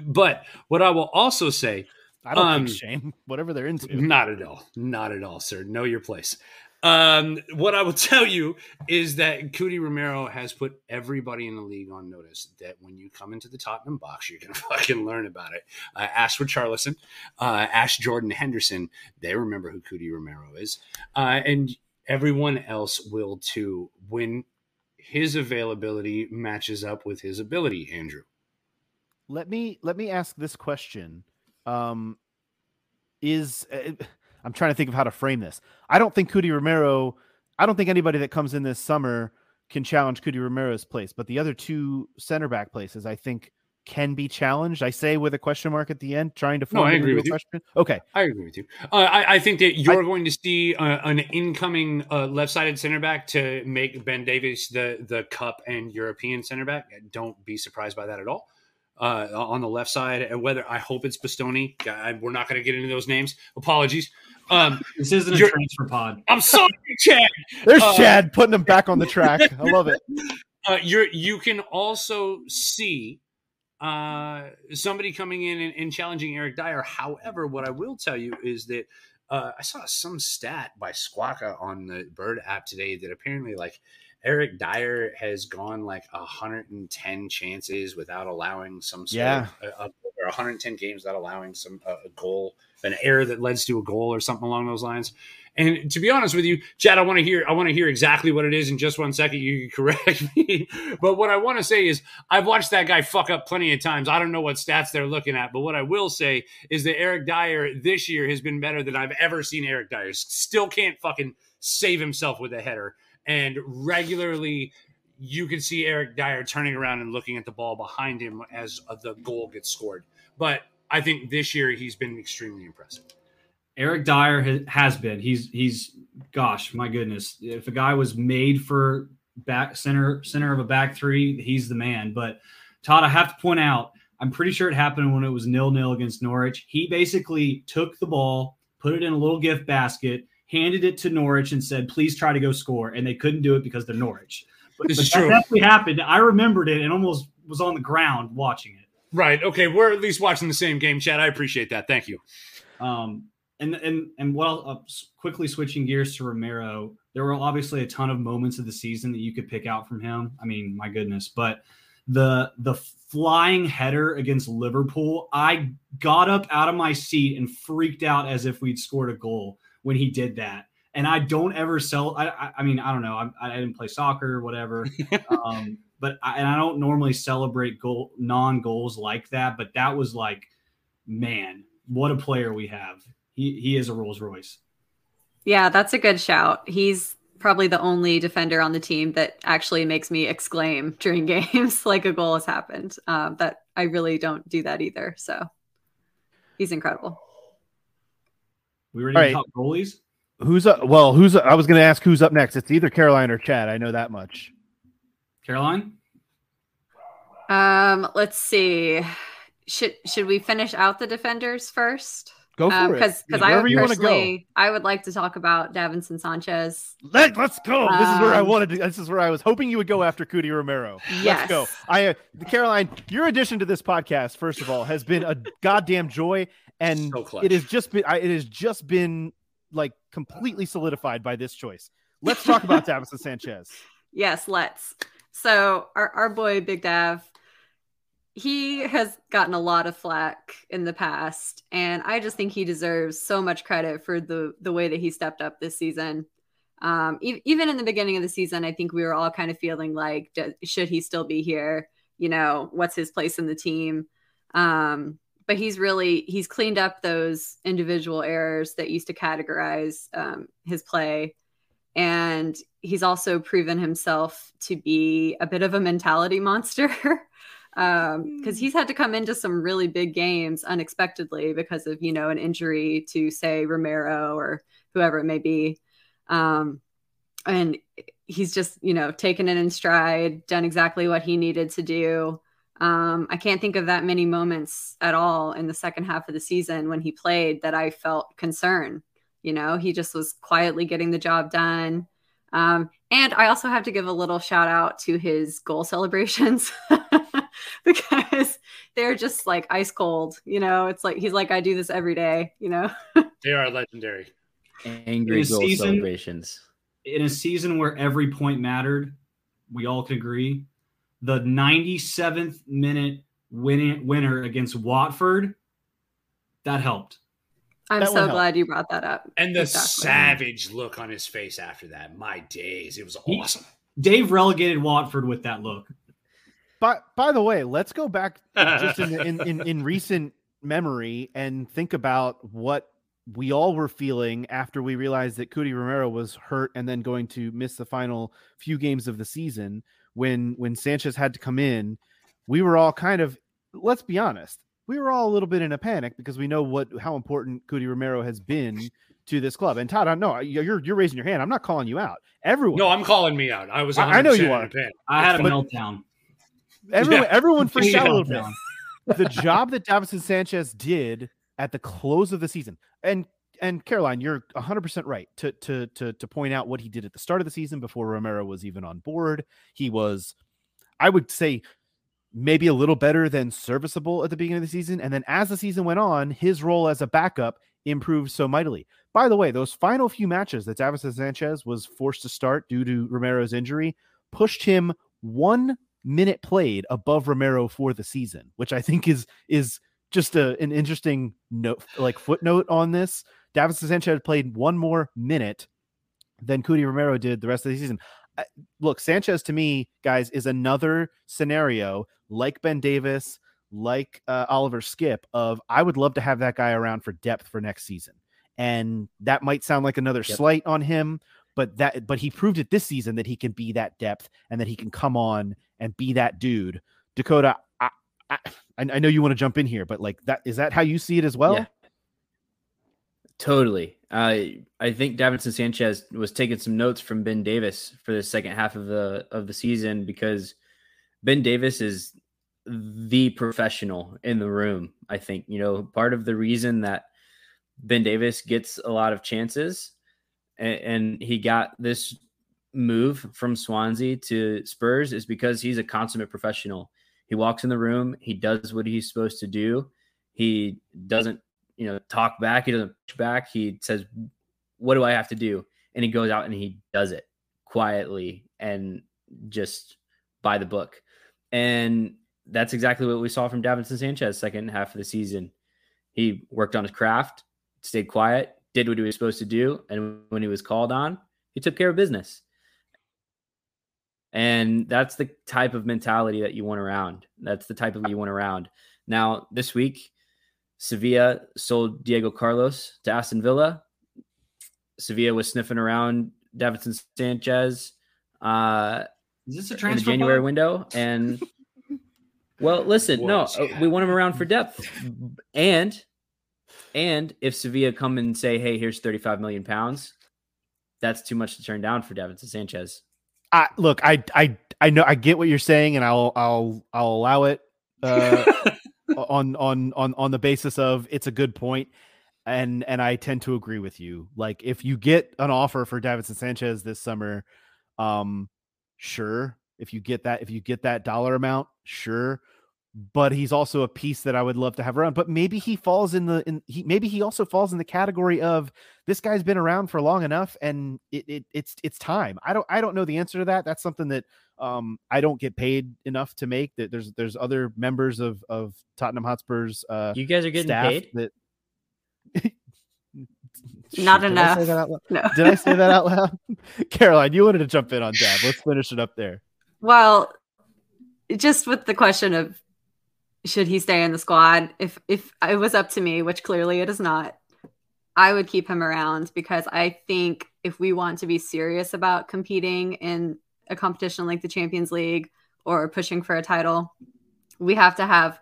But what I will also say, I don't um, think shame, whatever they're into. Not at all, not at all, sir. Know your place. Um, what I will tell you is that Cuti Romero has put everybody in the league on notice that when you come into the Tottenham box, you're going to fucking learn about it. Uh, Ashford Charlison, uh, Ash Jordan Henderson, they remember who Cuti Romero is. Uh, and everyone else will too when his availability matches up with his ability, Andrew. Let me let me ask this question. Um, is uh, I'm trying to think of how to frame this. I don't think Cuti Romero. I don't think anybody that comes in this summer can challenge Cuti Romero's place, but the other two center back places, I think, can be challenged. I say with a question mark at the end, trying to no, I agree with you. Question. Okay, I agree with you. Uh, I, I, think that you're I, going to see uh, an incoming uh, left-sided center back to make Ben Davies the the Cup and European center back. Don't be surprised by that at all. Uh, on the left side, and whether I hope it's Bastoni, we're not going to get into those names. Apologies. Um, this isn't a transfer pod. I'm sorry, Chad. There's uh, Chad putting him back on the track. I love it. Uh, you're you can also see uh, somebody coming in and, and, challenging Eric Dier. However, what I will tell you is that uh, I saw some stat by Squawka on the Bird app today that apparently like Eric Dier has gone like 110 chances without allowing some sort yeah. of a or 110 games without allowing some uh, a goal, an error that leads to a goal or something along those lines. And to be honest with you, Chad, I want to hear I want to hear exactly what it is in just one second. You can correct me, but what I want to say is I've watched that guy fuck up plenty of times. I don't know what stats they're looking at, but what I will say is that Eric Dier this year has been better than I've ever seen Eric Dier. Still can't fucking save himself with a header, and regularly you can see Eric Dier turning around and looking at the ball behind him as the goal gets scored. But I think this year he's been extremely impressive. Eric Dier has, been. He's he's gosh, my goodness. If a guy was made for back center center of a back three, he's the man. But Todd, I have to point out, I'm pretty sure it happened when it was nil nil against Norwich. He basically took the ball, put it in a little gift basket, handed it to Norwich, and said, "Please try to go score." And they couldn't do it because they're Norwich. But, This but is that definitely happened. I remembered it and almost was on the ground watching it. Right. Okay. We're at least watching the same game, Chad. I appreciate that. Thank you. Um, and and and well, uh, quickly switching gears to Romero, there were obviously a ton of moments of the season that you could pick out from him. I mean, my goodness, but the the flying header against Liverpool, I got up out of my seat and freaked out as if we'd scored a goal when he did that. And I don't ever sell. I, I, I mean, I don't know. I, I didn't play soccer or whatever. um, but I, and I don't normally celebrate goal non goals like that. But that was like, man, what a player we have. He he is a Rolls Royce. Yeah, that's a good shout. He's probably the only defender on the team that actually makes me exclaim during games like a goal has happened. Um, that I really don't do that either. So he's incredible. We ready All to right. talk goalies? Who's up? Well, who's? I was going to ask who's up next. It's either Caroline or Chad. I know that much. Caroline? Um, let's see. Should should we finish out the defenders first? Go for it. Because because Yeah, I wherever would you wanna go. personally, I would like to talk about Davinson Sanchez. Let, let's go. this is where I Um, wanted to. This is where I was hoping you would go after Cuti Romero. Let's go. I, uh, Caroline, your addition to this podcast, first of all, has been a goddamn joy, and So it has just been. I, it has just been like completely solidified by this choice. Let's talk about Davinson Sanchez. Yes, let's. So our, our boy Big Dav, he has gotten a lot of flack in the past, and I just think he deserves so much credit for the the way that he stepped up this season. Um, e- even in the beginning of the season, I think we were all kind of feeling like, d- should he still be here? You know, what's his place in the team? Um, but he's really he's cleaned up those individual errors that used to categorize um, his play and he's also proven himself to be a bit of a mentality monster because he's had to come into some really big games unexpectedly because of you know an injury to say Romero or whoever it may be um, and he's just you know taken it in stride done exactly what he needed to do um, I can't think of that many moments at all in the second half of the season when he played that I felt concern. You know, he just was quietly getting the job done. Um, and I also have to give a little shout out to his goal celebrations because they're just like ice cold. You know, it's like he's like, I do this every day, you know? They are legendary. Angry This goal season- celebrations. In a season where every point mattered, we all can agree. The 97th minute win- winner against Watford, that helped. I'm That so one helped. glad you brought that up. And the Exactly. savage look on his face after that. My days. It was He- awesome. Dave relegated Watford with that look. But by the way, let's go back just in, in, in, in recent memory and think about what we all were feeling after we realized that Cuti Romero was hurt and then going to miss the final few games of the season when when Sanchez had to come in. We were all kind of let's be honest, we were all a little bit in a panic because we know what how important Cuti Romero has been to this club. And Todd, I know you're you're raising your hand. I'm not calling you out. Everyone, No, I'm calling me out. I was. I- I know you 100% in are. I had a But- meltdown. Everyone, Yeah. everyone freaked out a little bit. the job that Davinson Sanchez did at the close of the season, and and Caroline, you're 100 percent right to to to to point out what he did at the start of the season before Romero was even on board. He was, I would say, maybe a little better than serviceable at the beginning of the season, and then as the season went on, his role as a backup improved so mightily. By the way, those final few matches that Davinson Sanchez was forced to start due to Romero's injury pushed him one minute played above Romero for the season, which I think is is just a, an interesting note, like footnote on this. Davinson Sanchez played one more minute than Cuti Romero did the rest of the season. I, look, Sanchez to me, guys, is another scenario like Ben Davies, like uh, Oliver Skipp. Of I would love to have that guy around for depth for next season, and that might sound like another Yep. slight on him, but that but he proved it this season that he can be that depth and that he can come on and be that dude. Dakota, I I, I know you want to jump in here, but like that is that how you see it as well? Yeah. Totally. I I think Davinson Sanchez was taking some notes from Ben Davies for the second half of the of the season because Ben Davies is the professional in the room. I think you know part of the reason that Ben Davies gets a lot of chances, and, and he got this move from Swansea to Spurs is because he's a consummate professional. He walks in the room, he does what he's supposed to do. He doesn't you know, talk back. He doesn't push back. He says, "What do I have to do?" And he goes out and he does it quietly and just by the book. And that's exactly what we saw from Davinson Sanchez second half of the season. He worked on his craft, stayed quiet, did what he was supposed to do, and when he was called on, he took care of business. And that's the type of mentality that you want around. That's the type of you want around. Now, this week, Sevilla sold Diego Carlos to Aston Villa. Sevilla was sniffing around Davinson Sanchez uh, Is this a in the transfer January bug? window, and well, listen, no, uh, yeah. we want him around for depth, and and if Sevilla come and say, "Hey, here's 35 million pounds," that's too much to turn down for Davinson Sanchez. I look, I I I know I get what you're saying, and I'll I'll I'll allow it uh, on on on on the basis of it's a good point, and and I tend to agree with you. Like if you get an offer for Davinson Sanchez this summer, um, sure. If you get that, if you get that dollar amount, sure. But he's also a piece that I would love to have around. But maybe he falls in the in he maybe he also falls in the category of this guy's been around for long enough and it, it it's it's time. I don't I don't know the answer to that. That's something that um I don't get paid enough to make. That there's there's other members of of Tottenham Hotspur's uh You guys are getting staff paid. that Not Shoot, did I say enough. that out loud? No. Did I say that out loud? Caroline, you wanted to jump in on Dab. Let's finish it up there. Well, just with the question of should he stay in the squad? If if it was up to me, which clearly it is not, I would keep him around because I think if we want to be serious about competing in a competition like the Champions League or pushing for a title, we have to have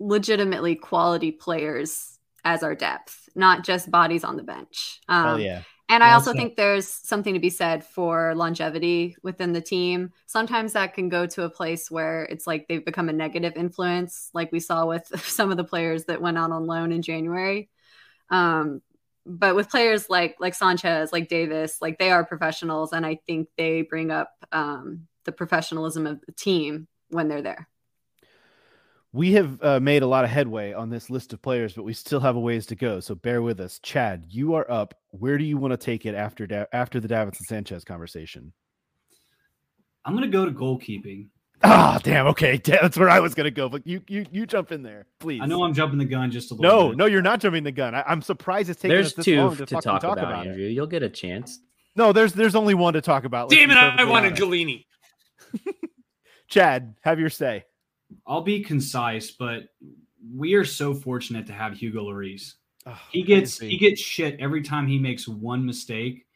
legitimately quality players as our depth, not just bodies on the bench. Um, Hell yeah. And I also think there's something to be said for longevity within the team. Sometimes that can go to a place where it's like they've become a negative influence, like we saw with some of the players that went out on loan in January. Um, but with players like like Sanchez, like Davies, like they are professionals, and I think they bring up um, the professionalism of the team when they're there. We have uh, made a lot of headway on this list of players, but we still have a ways to go. So bear with us. Chad, you are up. Where do you want to take it after da- after the Davinson Sanchez conversation? I'm gonna go to goalkeeping. Ah, damn. Okay, that's where I was gonna go. But you you you jump in there, please. I know I'm jumping the gun just a little No, bit. no, you're not jumping the gun. I, I'm surprised it's taking us There's this two long to, to, talk, talk, about, about, it. Andrew. You'll get a chance. No, there's there's only one to talk about. let's Damn it! I perfectly wanted honest. Gollini. Chad, have your say. I'll be concise, but we are so fortunate to have Hugo Lloris. Oh, He gets he gets shit every time he makes one mistake,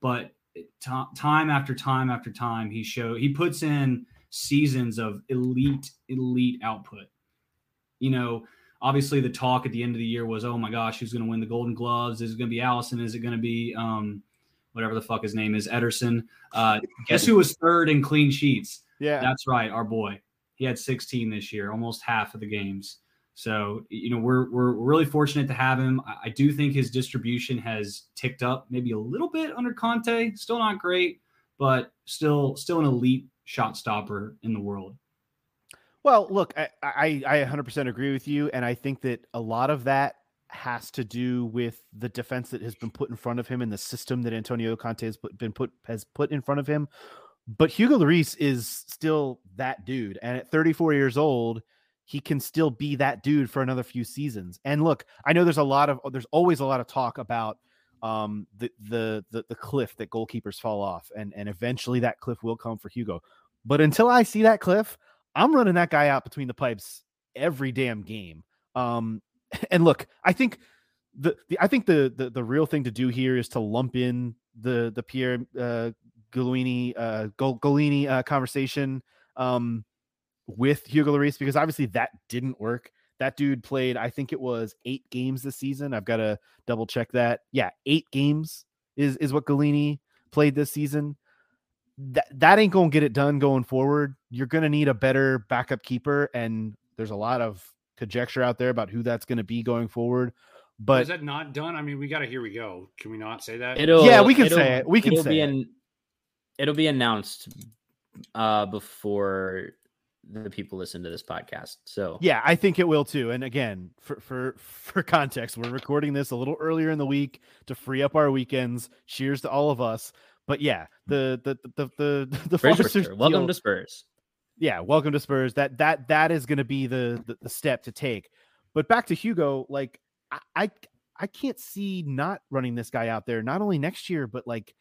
but ti- time after time after time he show he puts in seasons of elite elite output. You know, obviously the talk at the end of the year was, oh my gosh, who's going to win the Golden Gloves? Is it going to be Alisson? Is it going to be um, whatever the fuck his name is, Ederson? Uh, guess who was third in clean sheets? yeah. That's right, our boy. He had 16 this year, almost half of the games. So you know we're we're really fortunate to have him. I, I do think his distribution has ticked up maybe a little bit under Conte. Still not great, but still still an elite shot stopper in the world. Well, look, I, I I 100% agree with you, and I think that a lot of that has to do with the defense that has been put in front of him and the system that Antonio Conte has put, been put has put in front of him. But Hugo Lloris is still that dude, and at 34 years old, he can still be that dude for another few seasons. And look, I know there's a lot of there's always a lot of talk about um the the the, the cliff that goalkeepers fall off and and eventually that cliff will come for Hugo. But until I see that cliff, I'm running that guy out between the pipes every damn game. Um and look, I think the, the I think the, the the real thing to do here is to lump in the the Pierre uh Gollini uh Gollini uh conversation um with Hugo Lloris because obviously that didn't work. That dude played, I think it was eight games this season. I've got to double check that. Yeah, eight games is is what Gollini played this season. That that ain't gonna get it done going forward. You're gonna need a better backup keeper, and there's a lot of conjecture out there about who that's gonna be going forward. But is that not done? I mean, we got to here we go. Can we not say that? It'll Yeah, we can it'll- say it. We can it'll say be it. an, it'll be announced uh before the people listen to this podcast. So Yeah, I think it will too. And again, for for for context, we're recording this a little earlier in the week to free up our weekends. Cheers to all of us. But yeah, the the the the the, the Bridge Foster's Whisperer, welcome deal- to Spurs. yeah, welcome to Spurs. That that that is going to be the, the the step to take. But back to Hugo, like I, I I can't see not running this guy out there not only next year, but like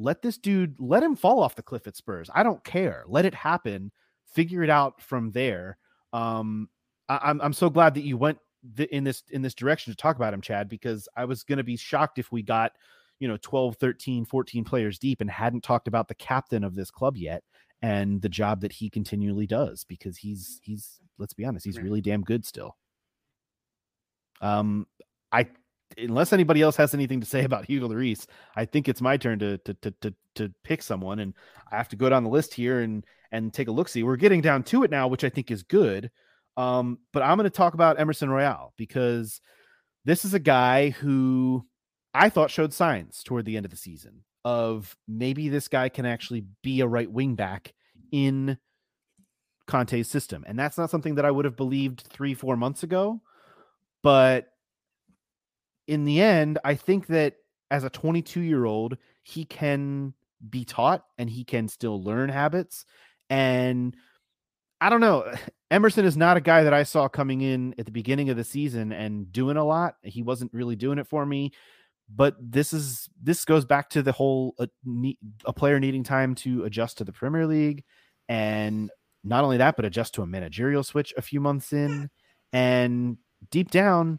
let this dude let him fall off the cliff at Spurs. I don't care. Let it happen. Figure it out from there. Um, I, I'm I'm so glad that you went th- in this in this direction to talk about him, Chad, because I was going to be shocked if we got you know 12 13 14 players deep and hadn't talked about the captain of this club yet and the job that he continually does because he's he's let's be honest he's really damn good still um i unless anybody else has anything to say about Hugo Lloris, I think it's my turn to to to to, to pick someone, and I have to go down the list here and and take a look. See, we're getting down to it now, which I think is good. Um, but I'm going to talk about Emerson Royal because this is a guy who I thought showed signs toward the end of the season of maybe this guy can actually be a right wing back in Conte's system. And that's not something that I would have believed three, four months ago. But in the end, I think that as a 22 year old, he can be taught and he can still learn habits. And I don't know. Emerson is not a guy that I saw coming in at the beginning of the season and doing a lot. He wasn't really doing it for me. But this is this goes back to the whole uh, ne- a player needing time to adjust to the Premier League, and not only that, but adjust to a managerial switch a few months in. And deep down,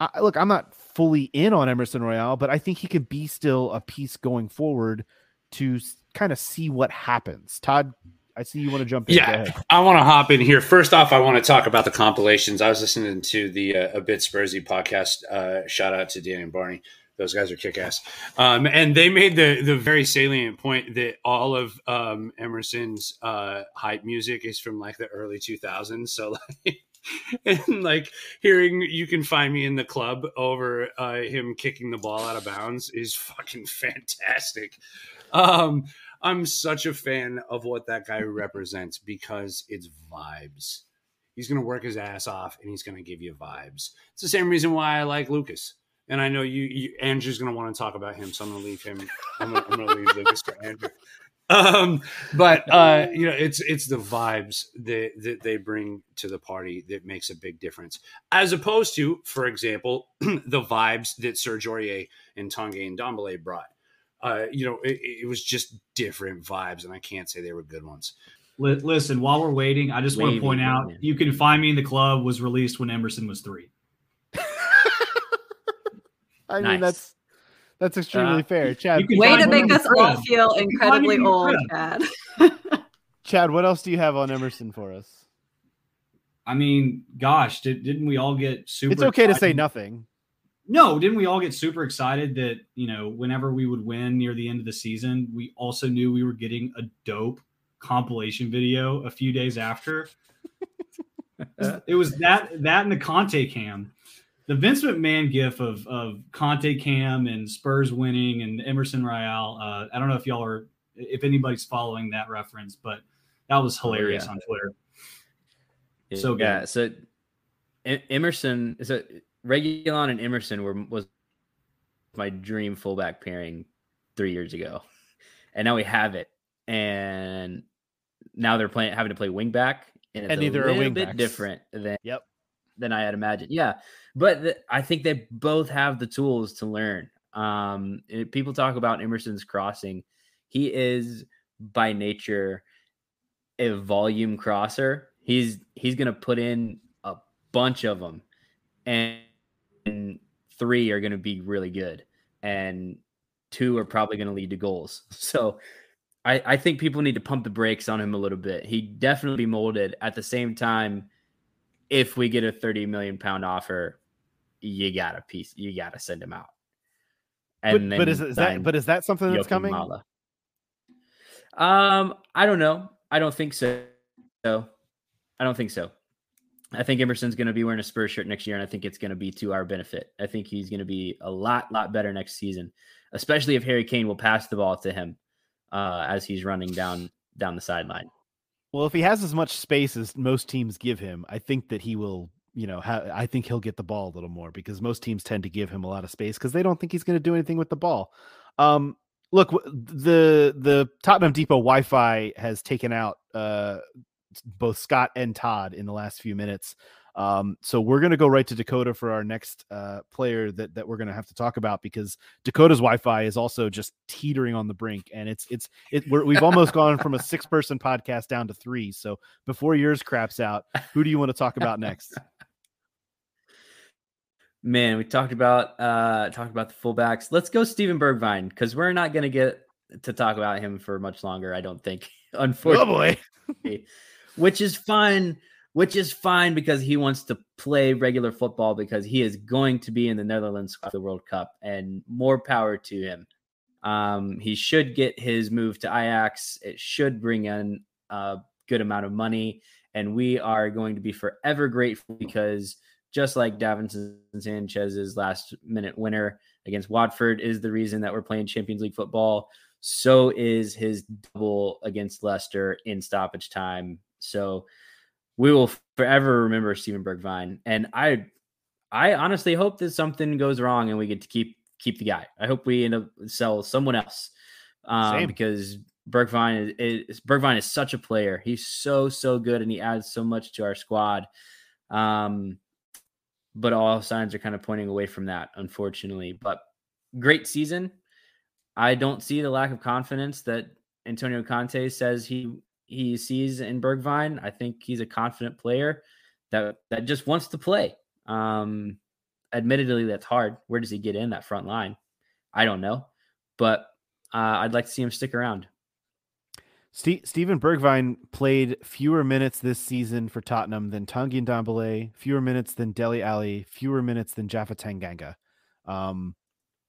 I, look, I'm not fully in on Emerson Royal, but I think he could be still a piece going forward to kind of see what happens. Todd, I see you want to jump in. Yeah. I want to hop in here. First off, I want to talk about the compilations. I was listening to the uh, A Bit Spursy podcast. Uh, shout out to Danny and Barney. Those guys are kick ass. Um, and they made the the very salient point that all of um, Emerson's uh, hype music is from like the early 2000s. So like. And like hearing you can find me in the club over uh, him kicking the ball out of bounds is fucking fantastic. Um, I'm such a fan of what that guy represents because it's vibes. He's going to work his ass off and he's going to give you vibes. It's the same reason why I like Lucas. And I know you, you Andrew's going to want to talk about him, so I'm going to leave him. I'm going to leave Lucas for Andrew. Um, but uh, you know, it's it's the vibes that that they bring to the party that makes a big difference, as opposed to, for example, the vibes that Serge Aurier and Tanguy Ndombele brought uh, you know, it, it was just different vibes, and I can't say they were good ones. Li- listen, while we're waiting, I just want to point out man. you can find me in the club was released when Emerson was three. I mean, that's that's extremely Uh, fair. Chad, Way to make us all feel You can find me incredibly old. Chad. Chad, what else do you have on Emerson for us? I mean, gosh, did, didn't we all get super? It's okay to say nothing. No, didn't we all get super excited that you know whenever we would win near the end of the season, we also knew we were getting a dope compilation video a few days after. it was that that and the Conte cam, the Vince McMahon gif of of Conte cam and Spurs winning and Emerson Royal. Uh, I don't know if y'all are if anybody's following that reference, but that was hilarious yeah. on Twitter. So good. yeah. So Emerson is so Reguilón and Emerson were was my dream fullback pairing three years ago, and now we have it. And now they're playing having to play wingback, and it's And a neither are little bit wingbacks. different than Yep. than I had imagined. Yeah, but I think they both have the tools to learn. Um, people talk about Emerson's crossing. He is by nature a volume crosser. He's he's going to put in a bunch of them, and, and three are going to be really good, and two are probably going to lead to goals. So. I, I think people need to pump the brakes on him a little bit. He definitely molded. At the same time, if we get a 30 million pound offer, you gotta piece, you gotta send him out. But, but is, is that but is that something that's coming? Um, I don't know. I don't think so. So, I don't think so. I think Emerson's going to be wearing a Spurs shirt next year, and I think it's going to be to our benefit. I think he's going to be a lot, lot better next season, especially if Harry Kane will pass the ball to him uh, as he's running down down the sideline. Well, if he has as much space as most teams give him, I think that he will, you know, ha- I think he'll get the ball a little more because most teams tend to give him a lot of space because they don't think he's going to do anything with the ball. Um, look, the the Tottenham Depot Wi-Fi has taken out uh, both Scott and Todd in the last few minutes. Um, so we're going to go right to Dakota for our next uh, player that that we're going to have to talk about because Dakota's Wi-Fi is also just teetering on the brink, and it's it's it. We're, we've almost gone from a six-person podcast down to three. So before yours craps out, who do you want to talk about next? Man, we talked about uh talked about the fullbacks. Let's go Steven Bergwijn because we're not going to get to talk about him for much longer. I don't think, unfortunately. Oh boy, which is fine which is fine because he wants to play regular football because he is going to be in the Netherlands for the World Cup and more power to him. Um, he should get his move to Ajax. It should bring in a good amount of money, and we are going to be forever grateful because just like Davinson Sanchez's last minute winner against Watford is the reason that we're playing Champions League football. So is his double against Leicester in stoppage time. So we will forever remember Steven Bergwijn. And I I honestly hope that something goes wrong and we get to keep keep the guy. I hope we end up sell someone else. Um, because Bergwijn is, is Bergwijn is such a player. He's so so good and he adds so much to our squad. Um, but all signs are kind of pointing away from that, unfortunately. But great season. I don't see the lack of confidence that Antonio Conte says he he sees in Bergwijn. I think he's a confident player that that just wants to play. Um, admittedly, that's hard. Where does he get in that front line? I don't know, but uh, I'd like to see him stick around. Ste- Steven Bergwijn played fewer minutes this season for Tottenham than Tanguy Ndombele, fewer minutes than Dele Alli, fewer minutes than Japhet Tanganga. Um,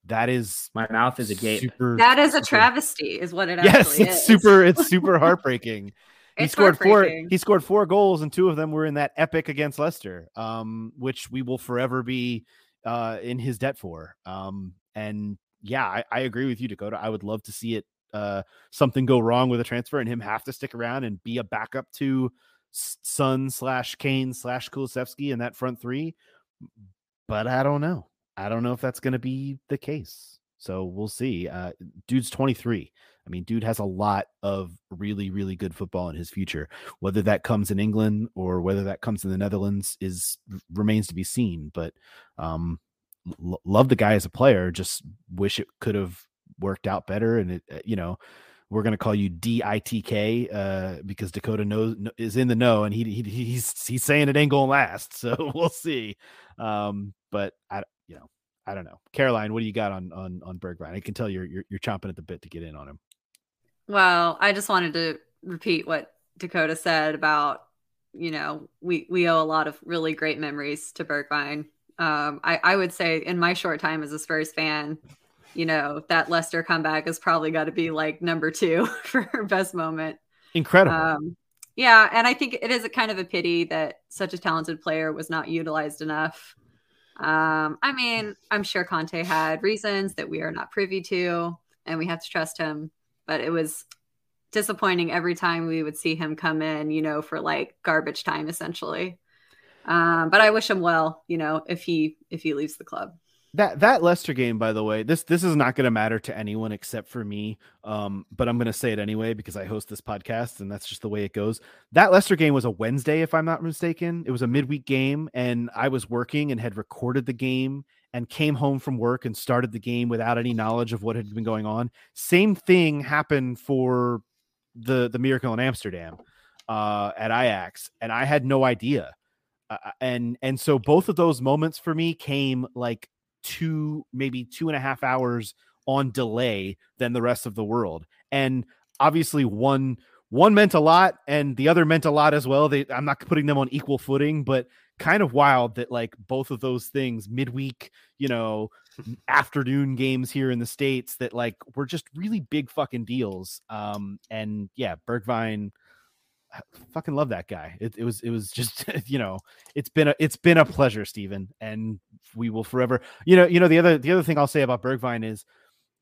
that is My mouth is a gate. super. That is a travesty, is what it Yes, it's is. super. It's super heartbreaking. he It's scored four. He scored four goals, and two of them were in that epic against Leicester, um, which we will forever be uh, in his debt for. Um, and yeah, I, I agree with you, Dakota. I would love to see it uh, something go wrong with a transfer and him have to stick around and be a backup to Son slash Kane slash Kulusevski in that front three. But I don't know. I don't know if that's going to be the case. So we'll see. Uh, dude's 23. I mean, dude has a lot of really, really good football in his future. Whether that comes in England or whether that comes in the Netherlands is remains to be seen. But um, l- love the guy as a player. Just wish it could have worked out better. And it, uh, you know, we're gonna call you DITK uh, because Dakota knows is in the know, and he, he he's he's saying it ain't gonna last. So we'll see. Um, but I, you know, I don't know. Caroline, what do you got on on on Bergwijn? I can tell you're you're, you're chomping at the bit to get in on him. Well, I just wanted to repeat what Dakota said about, you know, we we owe a lot of really great memories to Bergwijn. Um, I, I would say in my short time as a Spurs fan, you know, that Leicester comeback has probably got to be like number two for her best moment. Incredible. Um, yeah, and I think it is a kind of a pity that such a talented player was not utilized enough. Um, I mean, I'm sure Conte had reasons that we are not privy to, and we have to trust him. But it was disappointing every time we would see him come in, you know, for like garbage time, essentially. Um, but I wish him well, you know, if he if he leaves the club. That that Leicester game, by the way, this this is not going to matter to anyone except for me. Um, but I'm going to say it anyway because I host this podcast, and that's just the way it goes. That Leicester game was a Wednesday, if I'm not mistaken. It was a midweek game, and I was working and had recorded the game and came home from work and started the game without any knowledge of what had been going on. Same thing happened for the the Miracle in Amsterdam uh, at Ajax, and I had no idea. Uh, and and so both of those moments for me came like two, maybe two and a half hours on delay than the rest of the world. And obviously, one one meant a lot, and the other meant a lot as well. They, I'm not putting them on equal footing, but kind of wild that like both of those things midweek, you know, afternoon games here in the states that like were just really big fucking deals. Um, and yeah, Bergwijn fucking love that guy. It, it, was it was just you know it's been a it's been a pleasure, Steven, and we will forever. You know you know the other the other thing I'll say about Bergwijn is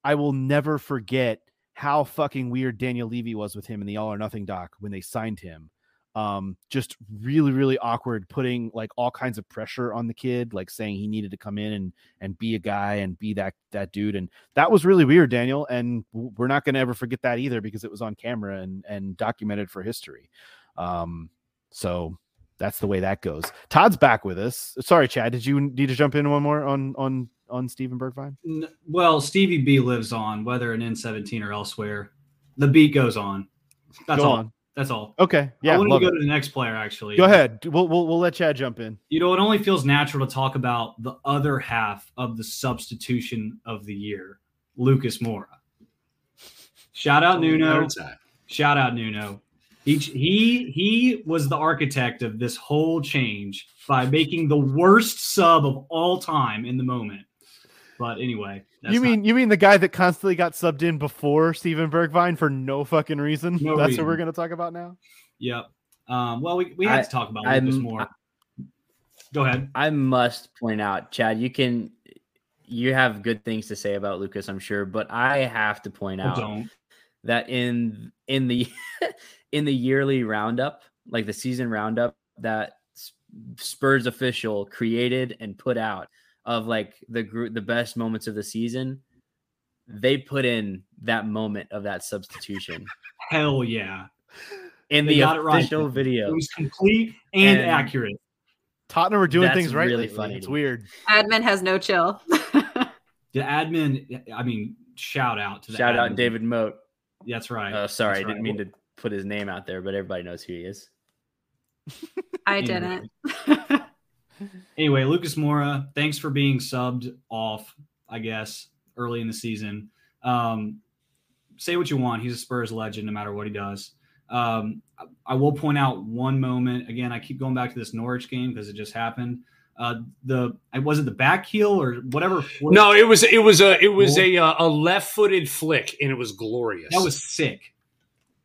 I will never forget how fucking weird Daniel Levy was with him in the All or Nothing doc when they signed him um just really really awkward putting like all kinds of pressure on the kid like saying he needed to come in and and be a guy and be that that dude and that was really weird daniel and we're not going to ever forget that either because it was on camera and and documented for history um so that's the way that goes todd's back with us sorry chad did you need to jump in one more on on on Steven Bergwijn? Well, Stevie B lives on, whether in N17 or elsewhere. The beat goes on. That's Go all. on. That's all. Okay. Yeah. I want to go it. to the next player, actually. Go ahead. We'll, we'll we'll let Chad jump in. You know, it only feels natural to talk about the other half of the substitution of the year, Lucas Moura. Shout out Nuno. Shout out Nuno. He, he he was the architect of this whole change by making the worst sub of all time in the moment. But anyway, that's you not- mean you mean the guy that constantly got subbed in before Steven Bergwijn for no fucking reason? No That's reason. what we're gonna talk about now. Yep. Um, well, we, we had I- to talk about I'm- Lucas Moura. Go ahead. I must point out, Chad, you can you have good things to say about Lucas, I'm sure, but I have to point out don't. that in in the in the yearly roundup, like the season roundup that Spurs official created and put out of like the group the best moments of the season, they put in that moment of that substitution Hell yeah. in They the got it right. official video. It was complete and, And- accurate. Tottenham are doing That's things right really funny It's weird. Admin has no chill. The admin, I mean, shout out to the Shout out admin. David Moat. That's right. Oh, sorry, That's I didn't right. mean to put his name out there, but everybody knows who he is. I didn't. Anyway, Lucas Moura, thanks for being subbed off, I guess, early in the season. Um, say what you want. He's a Spurs legend no matter what he does. Um, I, will point out one moment. Again, I keep going back to this Norwich game because it just happened. Uh, the was it the back heel or whatever. No, it was it was a it was a uh, a left footed flick, and it was glorious. that was sick.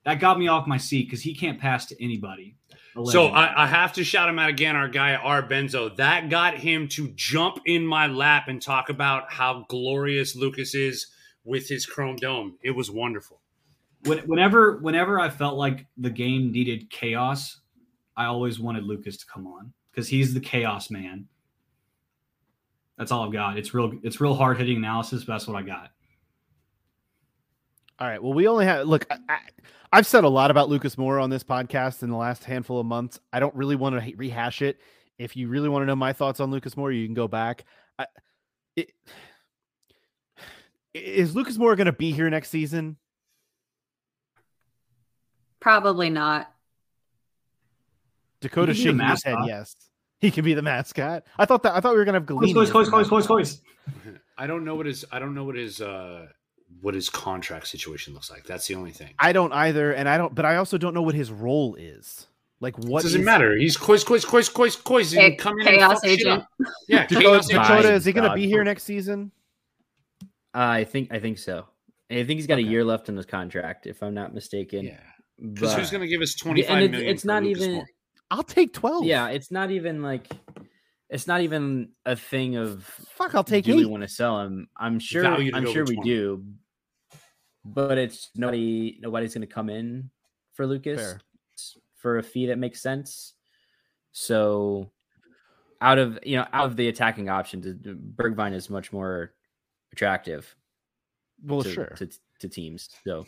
That got me off my seat because he can't pass to anybody. A So. I, I have to shout him out again, our guy R Benzo. That got him to jump in my lap and talk about how glorious Lucas is with his chrome dome. It was wonderful. When, whenever whenever I felt like the game needed chaos, I always wanted Lucas to come on because he's the chaos man. That's all I've got. It's real. It's real hard hitting analysis, but that's what I got. All right. Well, we only have look. I, I, I've said a lot about Lucas Moura on this podcast in the last handful of months. I don't really want to rehash it. If you really want to know my thoughts on Lucas Moura, you can go back. I, it, is Lucas Moura going to be here next season? Probably not. Dakota He can be the shaking his head. Yes, he can be the mascot. I thought that. I thought we were going to have Cois, Gollini. cois, as cois, the cois, cois, mascot. cois. I don't know what his I don't know what his uh what his contract situation looks like. That's the only thing. I don't either, and I don't. But I also don't know what his role is. Like what it doesn't is- matter. He's quiz, quiz, quiz, quiz, quiz. He Cha- can come in chaos fuck agent. Yeah, Dakota, chaos agent. Dakota Fine, is he going to be here next season? I think I think so. I think he's got Okay. a year left in his contract, if I'm not mistaken. Yeah, because But- who's going to give us twenty and it's, it's not Lucas even Moura? I'll take twelve. yeah, it's not even like it's not even a thing of Fuck, I'll take do we want to sell him? I'm sure I'm sure over we do. But it's nobody nobody's gonna come in for Lucas Fair. for a fee that makes sense. So out of you know out of the attacking options, Bergwijn is much more attractive. Well, to, sure. to, to teams. So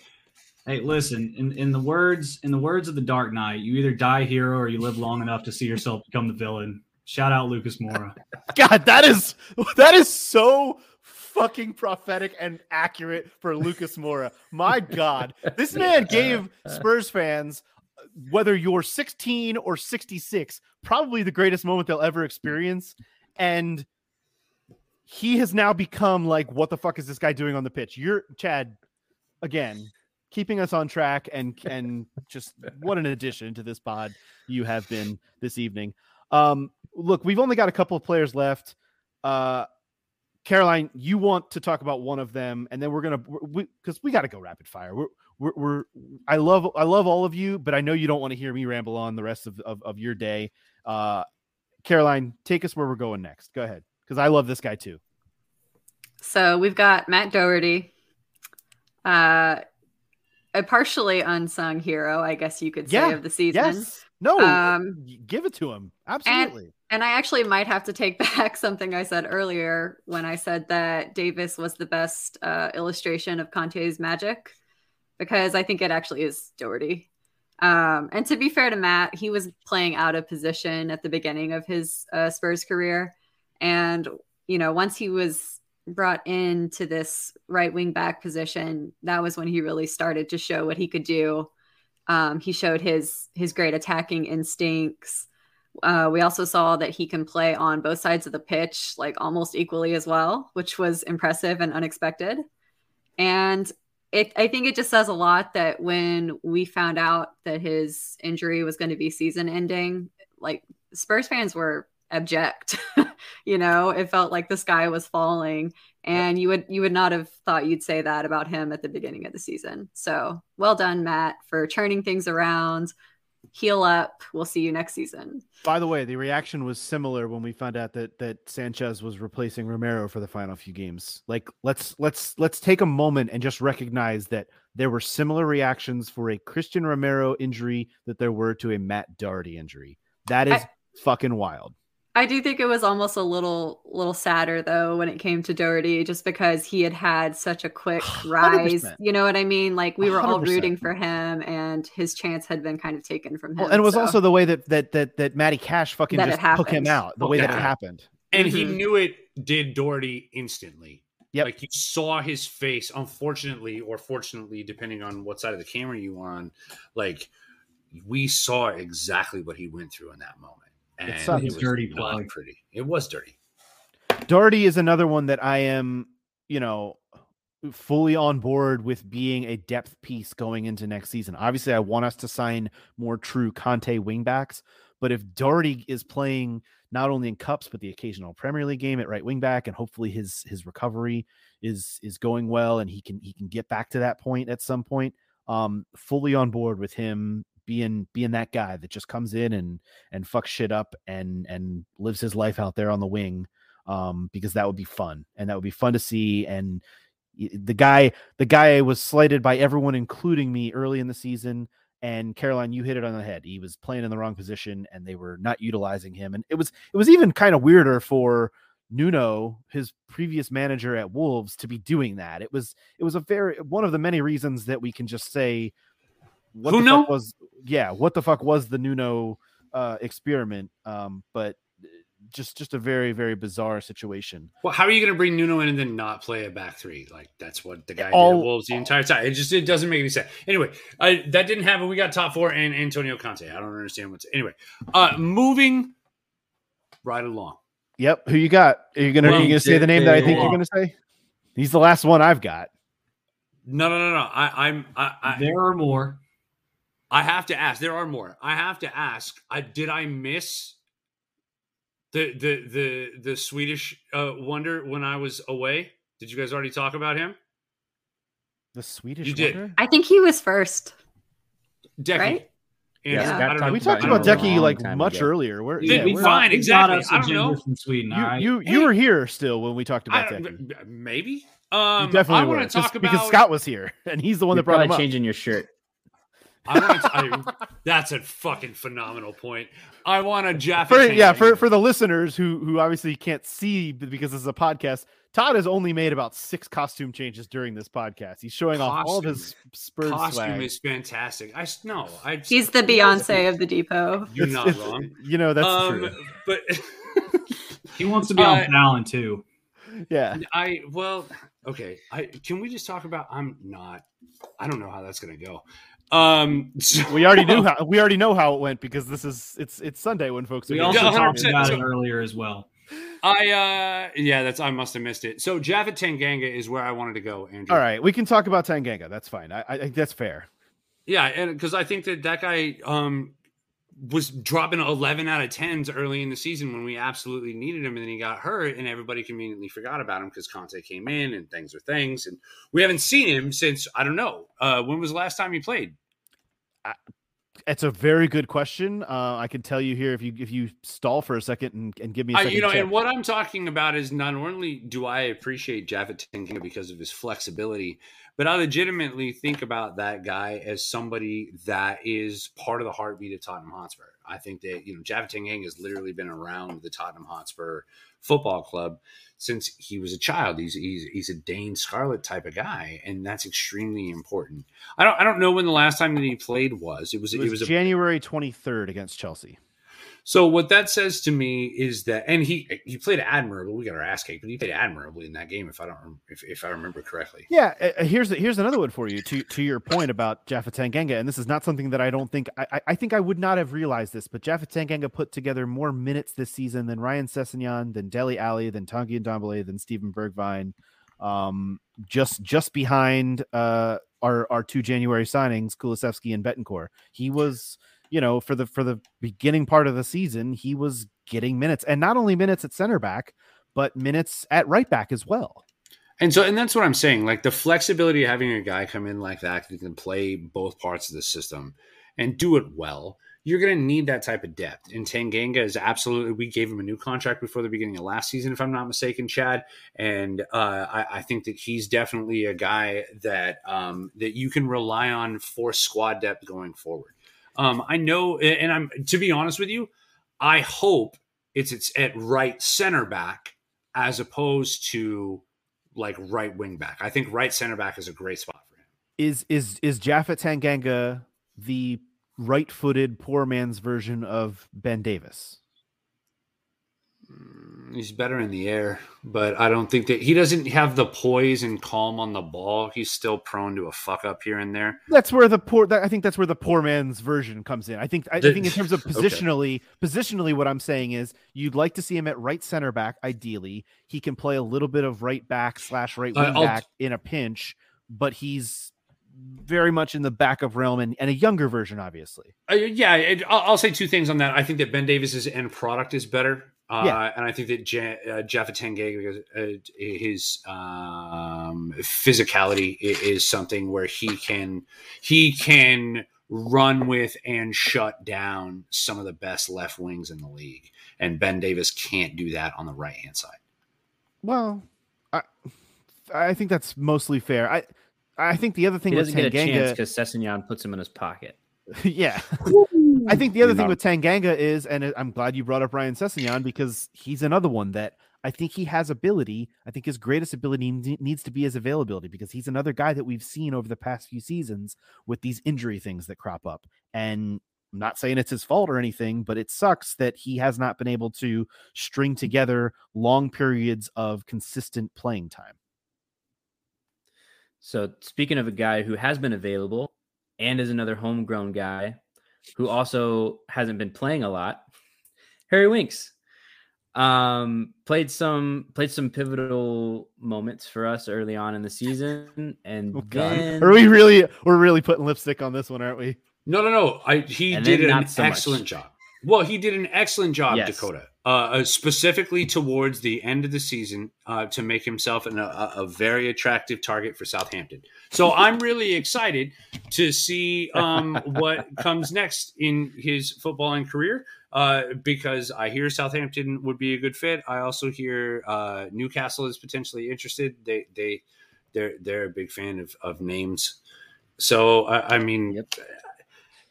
Hey, listen, in, in the words in the words of the Dark Knight, you either die hero or you live long enough to see yourself become the villain. Shout out Lucas Moura. God, that is that is so fucking prophetic and accurate for Lucas Moura. My God, this man gave Spurs fans, whether you're 16 or 66, probably the greatest moment they'll ever experience, and he has now become like, what the fuck is this guy doing on the pitch? You're Chad again. Keeping us on track and and just what an addition to this pod you have been this evening. Um, look, we've only got a couple of players left. Uh, Caroline, you want to talk about one of them, and then we're gonna because we, we got to go rapid fire. We're, we're we're I love I love all of you, but I know you don't want to hear me ramble on the rest of, of, of your day. Uh, Caroline, take us where we're going next. Go ahead, because I love this guy too. So we've got Matt Doherty, uh, a partially unsung hero, I guess you could say, Yeah, of the season. Yes, no, Um, give it to him. Absolutely. And I actually might have to take back something I said earlier when I said that Davies was the best uh, illustration of Conte's magic, because I think it actually is Doherty. Um, and to be fair to Matt, he was playing out of position at the beginning of his uh, Spurs career. And, you know, once he was brought into this right wing back position, that was when he really started to show what he could do. Um, he showed his his great attacking instincts. Uh, we also saw that he can play on both sides of the pitch, like almost equally as well, which was impressive and unexpected. And it, I think it just says a lot that when we found out that his injury was going to be season ending, like Spurs fans were abject. you know, it felt like the sky was falling, and you would you would not have thought you'd say that about him at the beginning of the season. So well done, Matt, for turning things around. Heal up. We'll see you next season. By the way, the reaction was similar when we found out that that Sanchez was replacing Romero for the final few games. Like let's let's let's take a moment and just recognize that there were similar reactions for a Cristian Romero injury that there were to a Matt Doherty injury. That is I- fucking wild. I do think it was almost a little little sadder though when it came to Doherty, just because he had had such a quick rise. 100%. You know what I mean? Like we were all 100%. rooting for him, and his chance had been kind of taken from him. Well, and it was so- also the way that that that that Matty Cash fucking That just took him out, the way that it happened. And he Mhm. knew it did Doherty instantly. Yep. Like you saw his face, unfortunately, or fortunately, depending on what side of the camera you were on, like we saw exactly what he went through in that moment. And it, sucked. was Dirty not plug. pretty. It was dirty. Doherty is another one that I am, you know, fully on board with being a depth piece going into next season. Obviously, I want us to sign more true Conte wingbacks, but if Doherty is playing not only in cups but the occasional Premier League game at right wingback, and hopefully his his recovery is is going well, and he can he can get back to that point at some point. Um, fully on board with him being being that guy that just comes in and and fucks shit up and and lives his life out there on the wing um, because that would be fun and that would be fun to see. And the guy, the guy was slighted by everyone, including me, early in the season. And Caroline, you hit it on the head. He was playing in the wrong position, and they were not utilizing him. And it was it was even kind of weirder for Nuno, his previous manager at Wolves, to be doing that. It was it was a very one of the many reasons that we can just say what the Nuno? fuck was yeah what the fuck was the Nuno uh, experiment. Um, but just just a very very bizarre situation. Well, how are you going to bring Nuno in and then not play a back three? Like that's what the guy did All- at Wolves the entire time. It just it doesn't make any sense. Anyway, I, that didn't happen. We got top four and Antonio Conte. I don't understand what's anyway. Uh, moving right along. Yep. Who you got? Are you gonna are you gonna say the name that I think you're gonna say? He's the last one I've got. No, no, no, no. I, I'm I, I, there are more. I have to ask. There are more. I have to ask. I did I miss the the the the Swedish uh, wonder when I was away? Did you guys already talk about him? The Swedish You did. Wonder? I think he was first. Deki. Right? And Yeah, I don't talked know. We talked him about Deki like much ago. earlier. We're, Then yeah, we we're- fine, He exactly. got us don't know. From Sweden. all You right? you you Hey. were here still when we talked about I, Deki. Maybe. Um, definitely I want to talk about because Scott was here and he's the one You're that brought him probably up. changing your shirt. I want to, I, that's a fucking phenomenal point. I want a Jaffa. For, yeah, for for the listeners who who obviously can't see because this is a podcast, Todd has only made about six costume changes during this podcast. He's showing off all of his Spurs costume swag. is fantastic. I no, I He's the Beyonce of the depot. You're It's- not it's- wrong. You know that's um, true. but He wants to be on Uh, Fallon too. Yeah. I well, okay. I can we just talk about? I'm not. I don't know how that's gonna go. Um, so- We already knew how we already know how it went because this is it's it's Sunday when folks are We also talked about So- it earlier as well. I uh yeah, that's I must have missed it. So Japhet Tanganga is where I wanted to go, Andrew. All right, we can talk about Tanganga. That's fine. I, I think that's fair. Yeah, and because I think that that guy um was dropping 11 out of 10s early in the season when we absolutely needed him and then he got hurt and everybody conveniently forgot about him because Conte came in and things are things and we haven't seen him since I don't know. Uh when was the last time he played? It's a very good question. Uh, I can tell you here if you if you stall for a second and, and give me a I, second. you know, check. and what I'm talking about is not only do I appreciate Japhet Tanganga because of his flexibility, but I legitimately think about that guy as somebody that is part of the heartbeat of Tottenham Hotspur. I think that you know Japhet Tanganga has literally been around the Tottenham Hotspur Football Club since he was a child. He's he's he's a Dane Scarlett type of guy, and that's extremely important. I don't I don't know when the last time that he played was. It was it it was, was January twenty third against Chelsea. So what that says to me is that, and he he played admirably. We got our ass kicked, but he played admirably in that game. If I don't, if, if I remember correctly. Yeah, uh, uh, here's here's another one for you. To to your point about Japhet Tanganga, and this is not something that I don't think I, I- think I would not have realized this, but Japhet Tanganga put together more minutes this season than Ryan Sessegnon, than Dele Alli, than Tanguy Ndombele, than Steven Bergwijn, um, just just behind uh, our our two January signings, Kulusevski and Bentancur. He was, you know, for the for the beginning part of the season, he was getting minutes, and not only minutes at center back, but minutes at right back as well. And so, and that's what I'm saying. Like the flexibility of having a guy come in like that who can play both parts of the system and do it well. You're going to need that type of depth. And Tanganga is absolutely. We gave him a new contract before the beginning of last season, if I'm not mistaken, Chad. And uh, I, I think that he's definitely a guy that um, that you can rely on for squad depth going forward. Um, I know, and I'm to be honest with you, I hope it's it's at right center back as opposed to like right wing back. I think right center back is a great spot for him. is is is Japhet Tanganga the right-footed poor man's version of Ben Davies? Mm, He's better in the air, but I don't think that he doesn't have the poise and calm on the ball. He's still prone to a fuck up here and there. That's where the poor. That, I think that's where the poor man's version comes in. I think. I, think in terms of okay. positionally, positionally, what I'm saying is you'd like to see him at right center back. Ideally, he can play a little bit of right back slash right wing I'll- back in a pinch, but he's very much in the back of realm and, and a younger version, obviously. Uh, yeah, it, I'll, I'll say two things on that. I think that Ben Davies's end product is better. Uh, Yeah. and I think that Ja- uh, Japhet Tanganga, uh, his um, physicality i- is something where he can he can run with and shut down some of the best left wings in the league, and Ben Davies can't do that on the right hand side. Well, I I think that's mostly fair. I I think the other thing He with doesn't get a chance because Sessegnon puts him in his pocket. yeah. I think the other thing with Tanganga is, and I'm glad you brought up Ryan Sessegnon because he's another one that I think he has ability. I think his greatest ability needs to be his availability because he's another guy that we've seen over the past few seasons with these injury things that crop up. And I'm not saying it's his fault or anything, but it sucks that he has not been able to string together long periods of consistent playing time. So speaking of a guy who has been available and is another homegrown guy who also hasn't been playing a lot, Harry Winks um played some played some pivotal moments for us early on in the season and Oh then are we really we're really putting lipstick on this one, aren't we? No, no, no. I, he And did an not so much. excellent job. Well, he did an excellent job, Yes. Dakota, uh, uh, specifically towards the end of the season uh, to make himself an, a, a very attractive target for Southampton. So I'm really excited to see um, what comes next in his footballing career uh, because I hear Southampton would be a good fit. I also hear uh, Newcastle is potentially interested. They they they're they're a big fan of, of names. So I, I mean, Yep.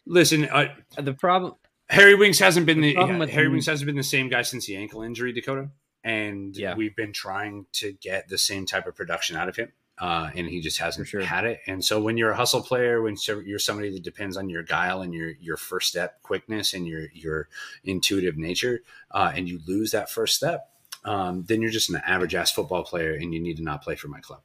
Listen, uh, The problem, Harry Winks hasn't been The the, Harry him- Winks hasn't been the same guy since the ankle injury, Dakota. And Yeah. we've been trying to get the same type of production out of him. Uh, and he just hasn't sure. had it. And so when you're a hustle player, when you're somebody that depends on your guile and your your first step quickness and your your intuitive nature, uh, and you lose that first step, um, then you're just an average ass football player, and you need to not play for my club.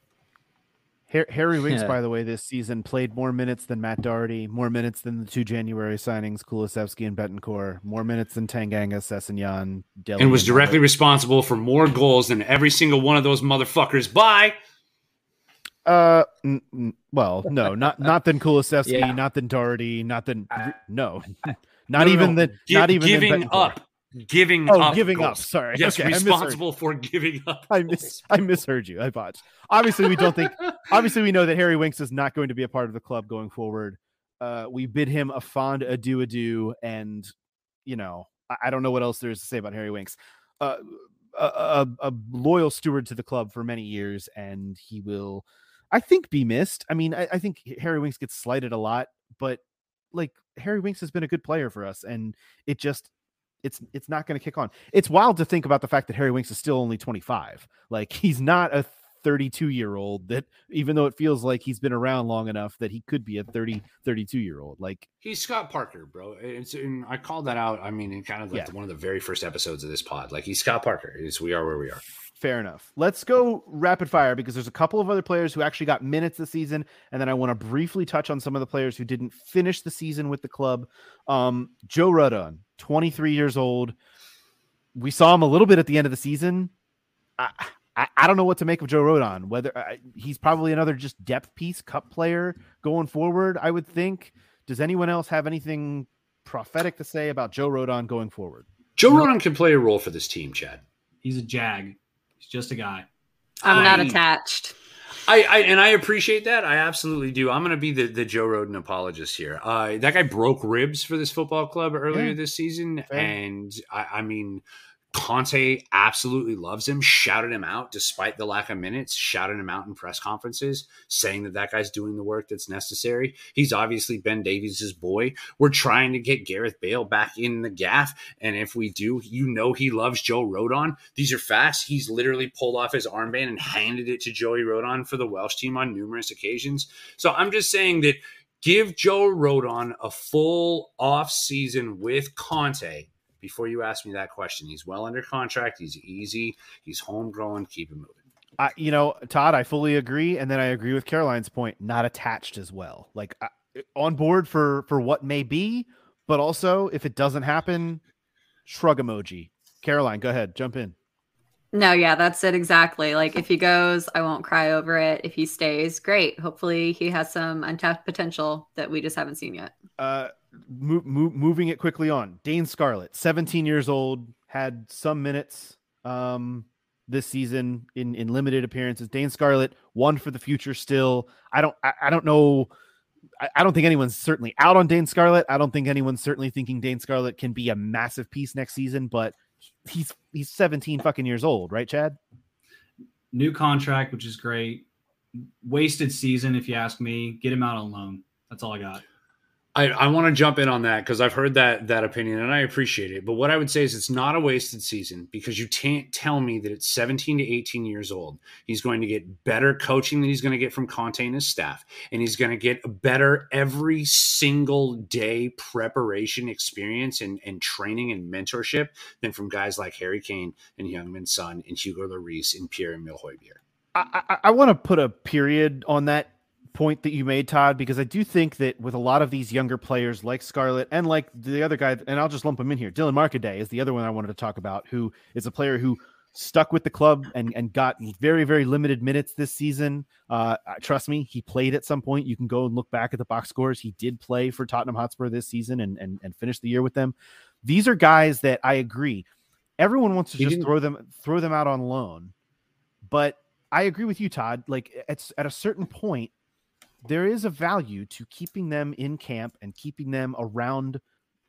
Har- Harry Winks, Yeah. by the way, this season played more minutes than Matt Doherty, more minutes than the two January signings, Kulusevski and Bentancur, more minutes than Tanganga, Sessegnon, Dele, And was directly Miller. responsible for more goals than every single one of those motherfuckers by Uh, n- n- well, no, not not than Kulusevski, Yeah. not than Doherty, not than Uh, no, No, not no, even no. the Gi- not even than giving up. Giving Oh, up. giving up. Sorry. Yes, Okay, responsible for giving up. I goals. mis- I misheard you. I botched. Obviously, we don't think. obviously, we know that Harry Winks is not going to be a part of the club going forward. Uh, we bid him a fond adieu, adieu, and you know, I, I don't know what else there is to say about Harry Winks. Uh, a, a, a loyal steward to the club for many years, and he will, I think, be missed. I mean, I, I think Harry Winks gets slighted a lot, but like Harry Winks has been a good player for us, and it just it's it's not going to kick on. It's wild to think about the fact that Harry Winks is still only 25. Like he's not a 32 year old that even though it feels like he's been around long enough that he could be a 30 32 year old. Like He's Scott Parker, bro. It's and I called that out. I mean, in kind of like Yeah. one of the very first episodes of this pod. Like he's Scott Parker. It's we are where we are. fair enough. Let's go rapid fire because there's a couple of other players who actually got minutes this season and then I want to briefly touch on some of the players who didn't finish the season with the club. Um Joe Rodon, 23 years old. We saw him a little bit at the end of the season. I, I, I don't know what to make of Joe Rodon. Whether I, he's probably another just depth piece, cup player going forward. I would think. Does anyone else have anything prophetic to say about Joe Rodon going forward? Joe No. Rodon can play a role for this team, Chad. He's a jag. He's just a guy. I'm not attached. I, I and I appreciate that. I absolutely do. I'm going to be the, the Joe Rodon apologist here. Uh, that guy broke ribs for this football club earlier Yeah. this season, Fair. and I, I mean, Conte absolutely loves him. Shouted him out despite the lack of minutes. Shouted him out in press conferences, saying that that guy's doing the work that's necessary. He's obviously Ben Davies' boy. We're trying to get Gareth Bale back in the gaff, and if we do, you know he loves Joe Rodon. These are facts. He's literally pulled off his armband and handed it to Joey Rodon for the Welsh team on numerous occasions. So I'm just saying that give Joe Rodon a full off season with Conte before you ask me that question. He's well under contract. He's easy. He's homegrown. Keep him moving. I, you know, Todd, I fully agree, and then I agree with Caroline's point. Not attached as well. Like I, on board for for what may be, but also if it doesn't happen, shrug emoji. Caroline, go ahead, jump in. No, yeah, that's it exactly. Like if he goes, I won't cry over it. If he stays, great. Hopefully he has some untapped potential that we just haven't seen yet. Uh, mo- mo- moving it quickly on. Dane Scarlett, 17 years old, had some minutes um this season in in limited appearances. Dane Scarlett, one for the future still. I don't I, I don't know I, I don't think anyone's certainly out on Dane Scarlett. I don't think anyone's certainly thinking Dane Scarlett can be a massive piece next season, but he's he's 17 fucking years old, right, Chad? New contract, which is great. Wasted season, if you ask me. Get him out on loan. That's all I got. I, I want to jump in on that because I've heard that that opinion and I appreciate it. But what I would say is it's not a wasted season because you can't tell me that it's 17 to 18 years old, he's going to get better coaching than he's going to get from Conte and his staff. And he's going to get a better every single day preparation experience and, and training and mentorship than from guys like Harry Kane and Heung-min Son and Hugo Lloris and Pierre-Emile Højbjerg. I, I, I want to put a period on that point that you made, Todd, because I do think that with a lot of these younger players like Scarlett and like the other guy, and I'll just lump him in here, Dylan Markanday is the other one I wanted to talk about, who is a player who stuck with the club and, and got very, very limited minutes this season. Uh, trust me, he played at some point. You can go and look back at the box scores. He did play for Tottenham Hotspur this season and, and, and finish the year with them. These are guys that I agree. Everyone wants to He just didn't- throw them throw them out on loan, but I agree with you, Todd. Like it's at a certain point, there is a value to keeping them in camp and keeping them around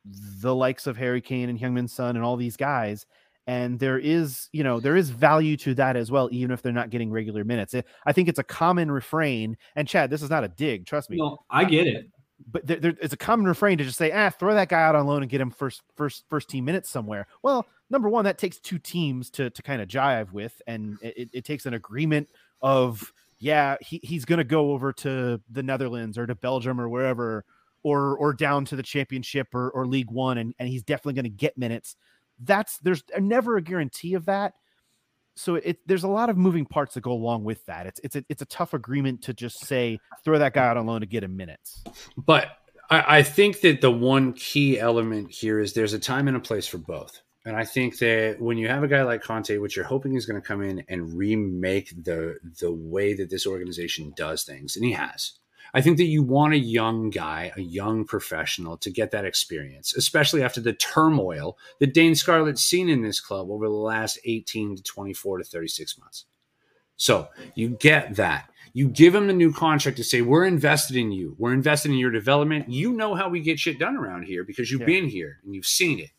the likes of Harry Kane and Heung-min Son and all these guys. And there is, you know, there is value to that as well, even if they're not getting regular minutes. I- think it's a common refrain. And Chad, this is not a dig, trust me. No, I get it. but there, there, it's a common refrain to just say, ah, throw that guy out on loan and get him first, first, first team minutes somewhere. Well, number one, that takes two teams to to kind of jive with, and it, it takes an agreement of, yeah, he, he's going to go over to the Netherlands or to Belgium or wherever, or or down to the championship or, or League One, and, and he's definitely going to get minutes. That's there's never a guarantee of that. So it, there's a lot of moving parts that go along with that. It's it's a, it's a tough agreement to just say throw that guy out on loan to get him minutes. But I, I think that the one key element here is there's a time and a place for both. And I think that when you have a guy like Conte, which you're hoping is going to come in and remake the the way that this organization does things, and he has, I think that you want a young guy, a young professional to get that experience, especially after the turmoil that Dane Scarlett's seen in this club over the last 18 to 24 to 36 months. So you get that. You give him the new contract to say, We're invested in you. We're invested in your development. You know how we get shit done around here because you've yeah. been here and you've seen it.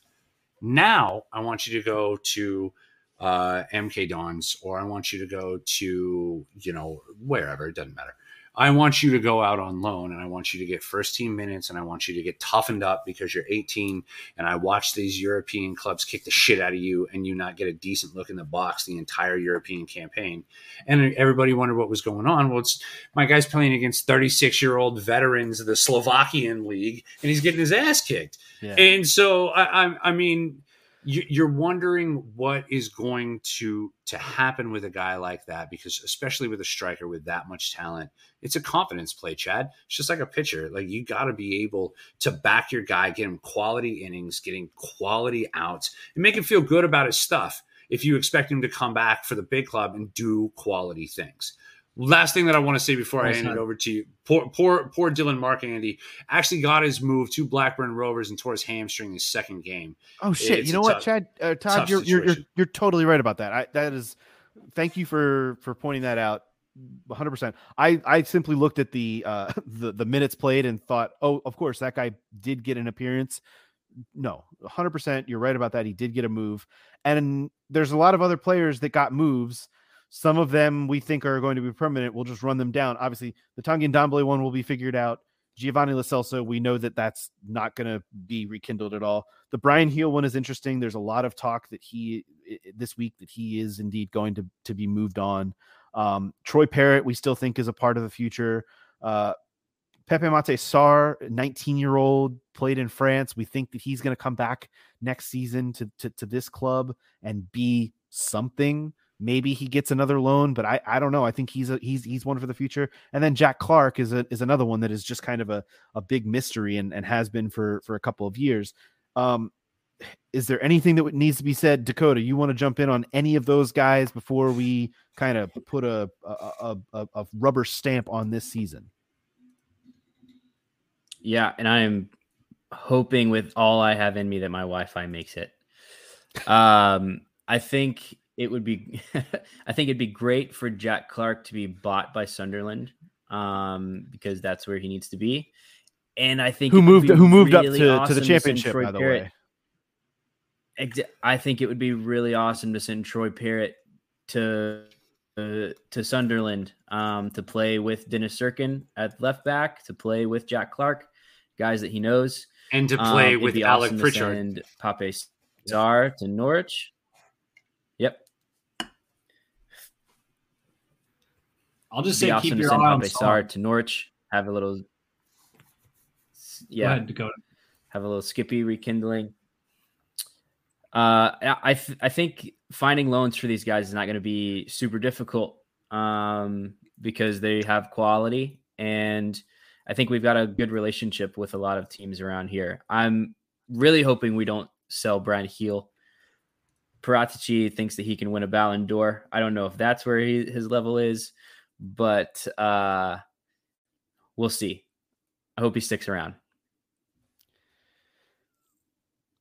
Now I want you to go to uh, MK Dons or I want you to go to, you know, wherever, it doesn't matter. I want you to go out on loan and I want you to get first team minutes and I want you to get toughened up because you're 18 and I watch these European clubs kick the shit out of you and you not get a decent look in the box the entire European campaign. And everybody wondered what was going on. Well, it's my guy's playing against 36 year old veterans of the Slovakian league and he's getting his ass kicked. Yeah. And so, I, I, I mean, you're wondering what is going to to happen with a guy like that because especially with a striker with that much talent it's a confidence play chad. It's just like a pitcher. Like you got to be able to back your guy get him quality innings getting quality outs and make him feel good about his stuff if you expect him to come back for the big club and do quality things Last thing that I want to say before I hand it over to you, poor, poor, poor Dylan Markanday actually got his move to Blackburn Rovers and tore his hamstring his second game. Oh shit! It's you know what, tough, Chad, uh, Todd, you're, you're, you're you're totally right about that. I, that is, thank you for for pointing that out. 100. percent I I simply looked at the uh the the minutes played and thought, oh, of course that guy did get an appearance. No, 100. percent You're right about that. He did get a move, and there's a lot of other players that got moves some of them we think are going to be permanent. We'll just run them down. Obviously, the Tanguy Ndombele one will be figured out. Giovanni Lo Celso, we know that that's not going to be rekindled at all. The Bryan Gil one is interesting. There's a lot of talk that he this week that he is indeed going to to be moved on. Um, Troy Parrott, we still think is a part of the future. Uh, Pape Matar Sarr, 19 year old, played in France. We think that he's going to come back next season to, to, to this club and be something. Maybe he gets another loan, but I, I don't know. I think he's a, he's he's one for the future. And then Jack Clarke is a, is another one that is just kind of a, a big mystery and, and has been for for a couple of years. Um, is there anything that needs to be said, Dakota? You want to jump in on any of those guys before we kind of put a a, a a rubber stamp on this season? Yeah, and I am hoping with all I have in me that my Wi-Fi makes it. Um, I think it would be I think it'd be great for Jack Clarke to be bought by Sunderland um, because that's where he needs to be. And I think who moved who moved really up to, awesome to the championship to by the Parrott. way. I think it would be really awesome to send Troy Parrott to uh, to Sunderland um, to play with Dennis Cirkin at left back, to play with Jack Clark, guys that he knows, and to play um, with Alec awesome Pritchard and Pape Sarr to Norwich. Yep. I'll just say keep your eye on Sarr to Norwich. Have a little, yeah, Go ahead, have a little Skippy rekindling. Uh, I th- I think finding loans for these guys is not going to be super difficult um, because they have quality, and I think we've got a good relationship with a lot of teams around here. I'm really hoping we don't sell Bryan Gil. Paratici thinks that he can win a Ballon d'Or. I don't know if that's where he, his level is but uh, we'll see. I hope he sticks around.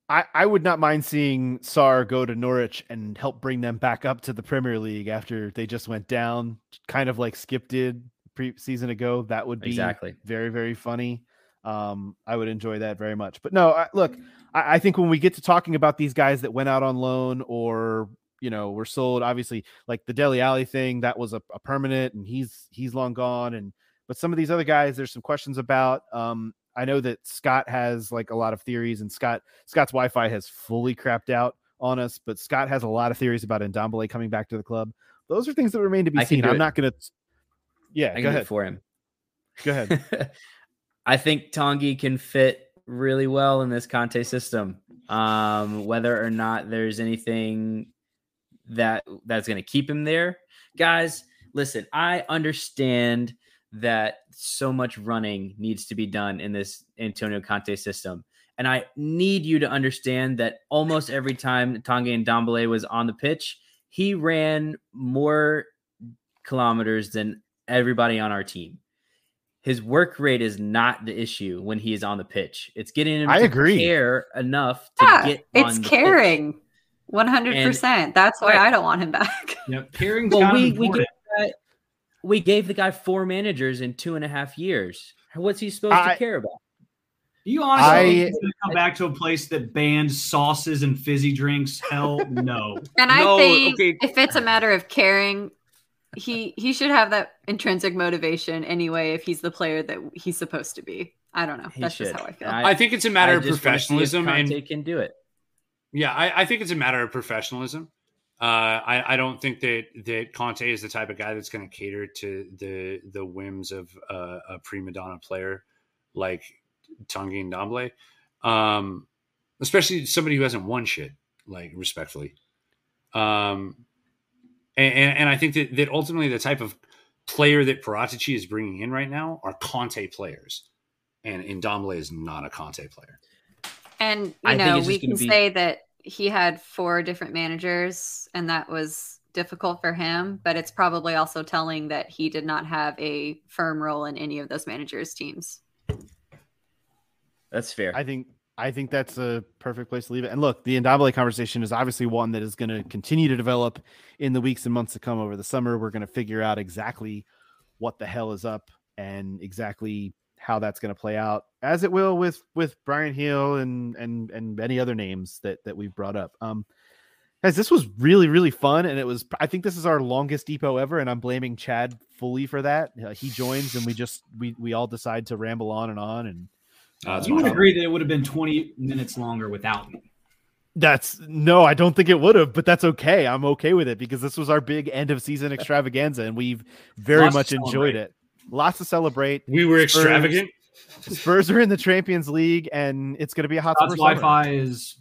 I, I would not mind seeing Sarr go to Norwich and help bring them back up to the Premier League after they just went down, kind of like Skipp did pre season ago. That would be exactly very, very funny. Um, I would enjoy that very much. But no, I, look, I, I think when we get to talking about these guys that went out on loan or you know were sold obviously like the Dele Alli thing that was a, a, permanent and he's he's long gone and but some of these other guys there's some questions about um I know that Scott has like a lot of theories, and Scott Scott's Wi-Fi has fully crapped out on us, but Scott has a lot of theories about Ndombele coming back to the club. Those are things that remain to be I seen. I'm it. not going to. Yeah, I go ahead. for him. Go ahead. I think Tanguy can fit really well in this Conte system. Um, whether or not there's anything that that's going to keep him there, guys. Listen, I understand that so much running needs to be done in this Antonio Conte system, and I need you to understand that almost every time Tanguy Ndombele was on the pitch, he ran more kilometers than everybody on our team his work rate is not the issue when he is on the pitch. It's getting him I to agree. care enough to Yeah, get it's on the pitch. Caring. One hundred percent. That's why Right. I don't want him back. Yep, caring's Well, we we gave, the guy, we gave the guy four managers in two and a half years. What's he supposed I- to care about? You honestly I- think he's gonna come back to a place that bans sauces and fizzy drinks? Hell no. And I think okay. if it's a matter of caring, he he should have that intrinsic motivation anyway. If he's the player that he's supposed to be, I don't know. He That's should. just how I feel. I think it's a matter I of just wanna see if professionalism and Conte can do it. Yeah, I, I think it's a matter of professionalism. Uh, I, I don't think that that Conte is the type of guy that's going to cater to the the whims of uh, a prima donna player like Tanguy Ndombele, um, especially somebody who hasn't won shit. Like respectfully, um, and, and, and I think that that ultimately the type of player that Paratici is bringing in right now are Conte players, and Ndombele is not a Conte player. And you I know, we can be- say that he had four different managers, and that was difficult for him. But it's probably also telling that he did not have a firm role in any of those managers' teams. That's fair. I think I think that's a perfect place to leave it. And look, the Ndombele conversation is obviously one that is going to continue to develop in the weeks and months to come over the summer. We're going to figure out exactly what the hell is up and exactly how that's going to play out, as it will with with Bryan Gil and and and many other names that that we've brought up. Um, guys, this was really really fun, and it was. I think this is our longest depot ever, and I'm blaming Chad fully for that. Uh, he joins, and we just we we all decide to ramble on and on and. Uh, you would fine. agree that it would have been 20 minutes longer without me. That's no, I don't think it would have, but that's okay. I'm okay with it because this was our big end of season extravaganza, and we've very Lots much enjoyed it. Lots to celebrate. We were Spurs- extravagant. Spurs are in the Champions League, and it's going to be a hot Scott's summer. summer. Wi-Fi is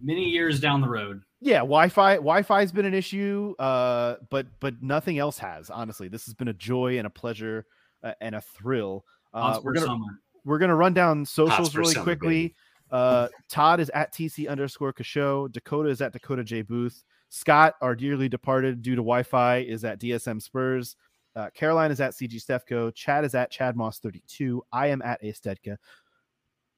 many years down the road. Yeah, Wi-Fi. Wi-Fi has been an issue, uh, but but nothing else has. Honestly, this has been a joy and a pleasure uh, and a thrill. Uh, we're gonna summer. we're gonna run down socials really summer, quickly. Uh, Todd is at TC underscore Kasho. Dakota is at Dakota J Booth. Scott, our dearly departed due to Wi-Fi, is at DSM Spurs. Uh, Caroline is at CG Stefco. Chad is at Chad Moss 32. I am at Astedka.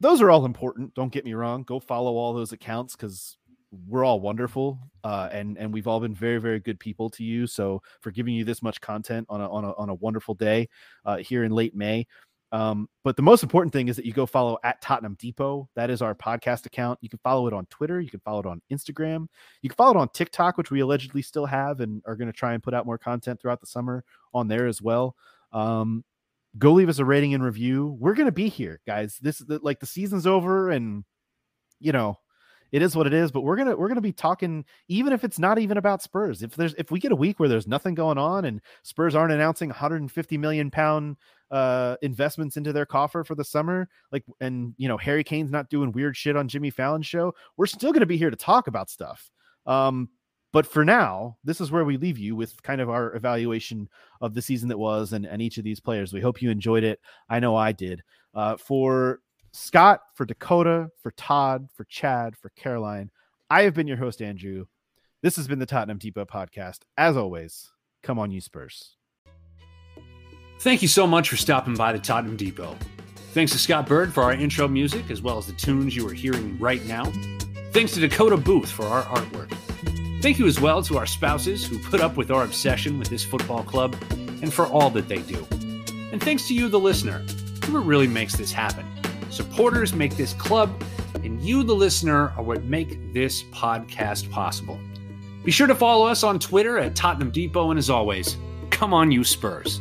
Those are all important. Don't get me wrong. Go follow all those accounts because we're all wonderful, uh, and and we've all been very very good people to you. So for giving you this much content on a on a on a wonderful day uh, here in late May. Um, but the most important thing is that you go follow at Tottenham Depot. That is our podcast account. You can follow it on Twitter. You can follow it on Instagram. You can follow it on TikTok, which we allegedly still have and are going to try and put out more content throughout the summer on there as well. Um, go leave us a rating and review. We're going to be here, guys. This is the, like the season's over and you know, it is what it is, but we're going to we're going to be talking even if it's not even about Spurs. If there's if we get a week where there's nothing going on and Spurs aren't announcing 150 million pound uh investments into their coffer for the summer like and you know harry kane's not doing weird shit on jimmy fallon's show we're still going to be here to talk about stuff. Um but for now this is where we leave you with kind of our evaluation of the season that was and, and each of these players. We hope you enjoyed it. I know i did. Uh for scott for dakota for todd for chad for caroline i have been your host andrew. This has been the tottenham depot podcast. As always come on you spurs Thank you so much for stopping by the Tottenham Depot. Thanks to Scott Bird for our intro music, as well as the tunes you are hearing right now. Thanks to Dakota Booth for our artwork. Thank you as well to our spouses who put up with our obsession with this football club and for all that they do. And thanks to you, the listener. What really makes this happen. Supporters make this club, and you, the listener, are what make this podcast possible. Be sure to follow us on Twitter at Tottenham Depot, and as always, come on, you Spurs.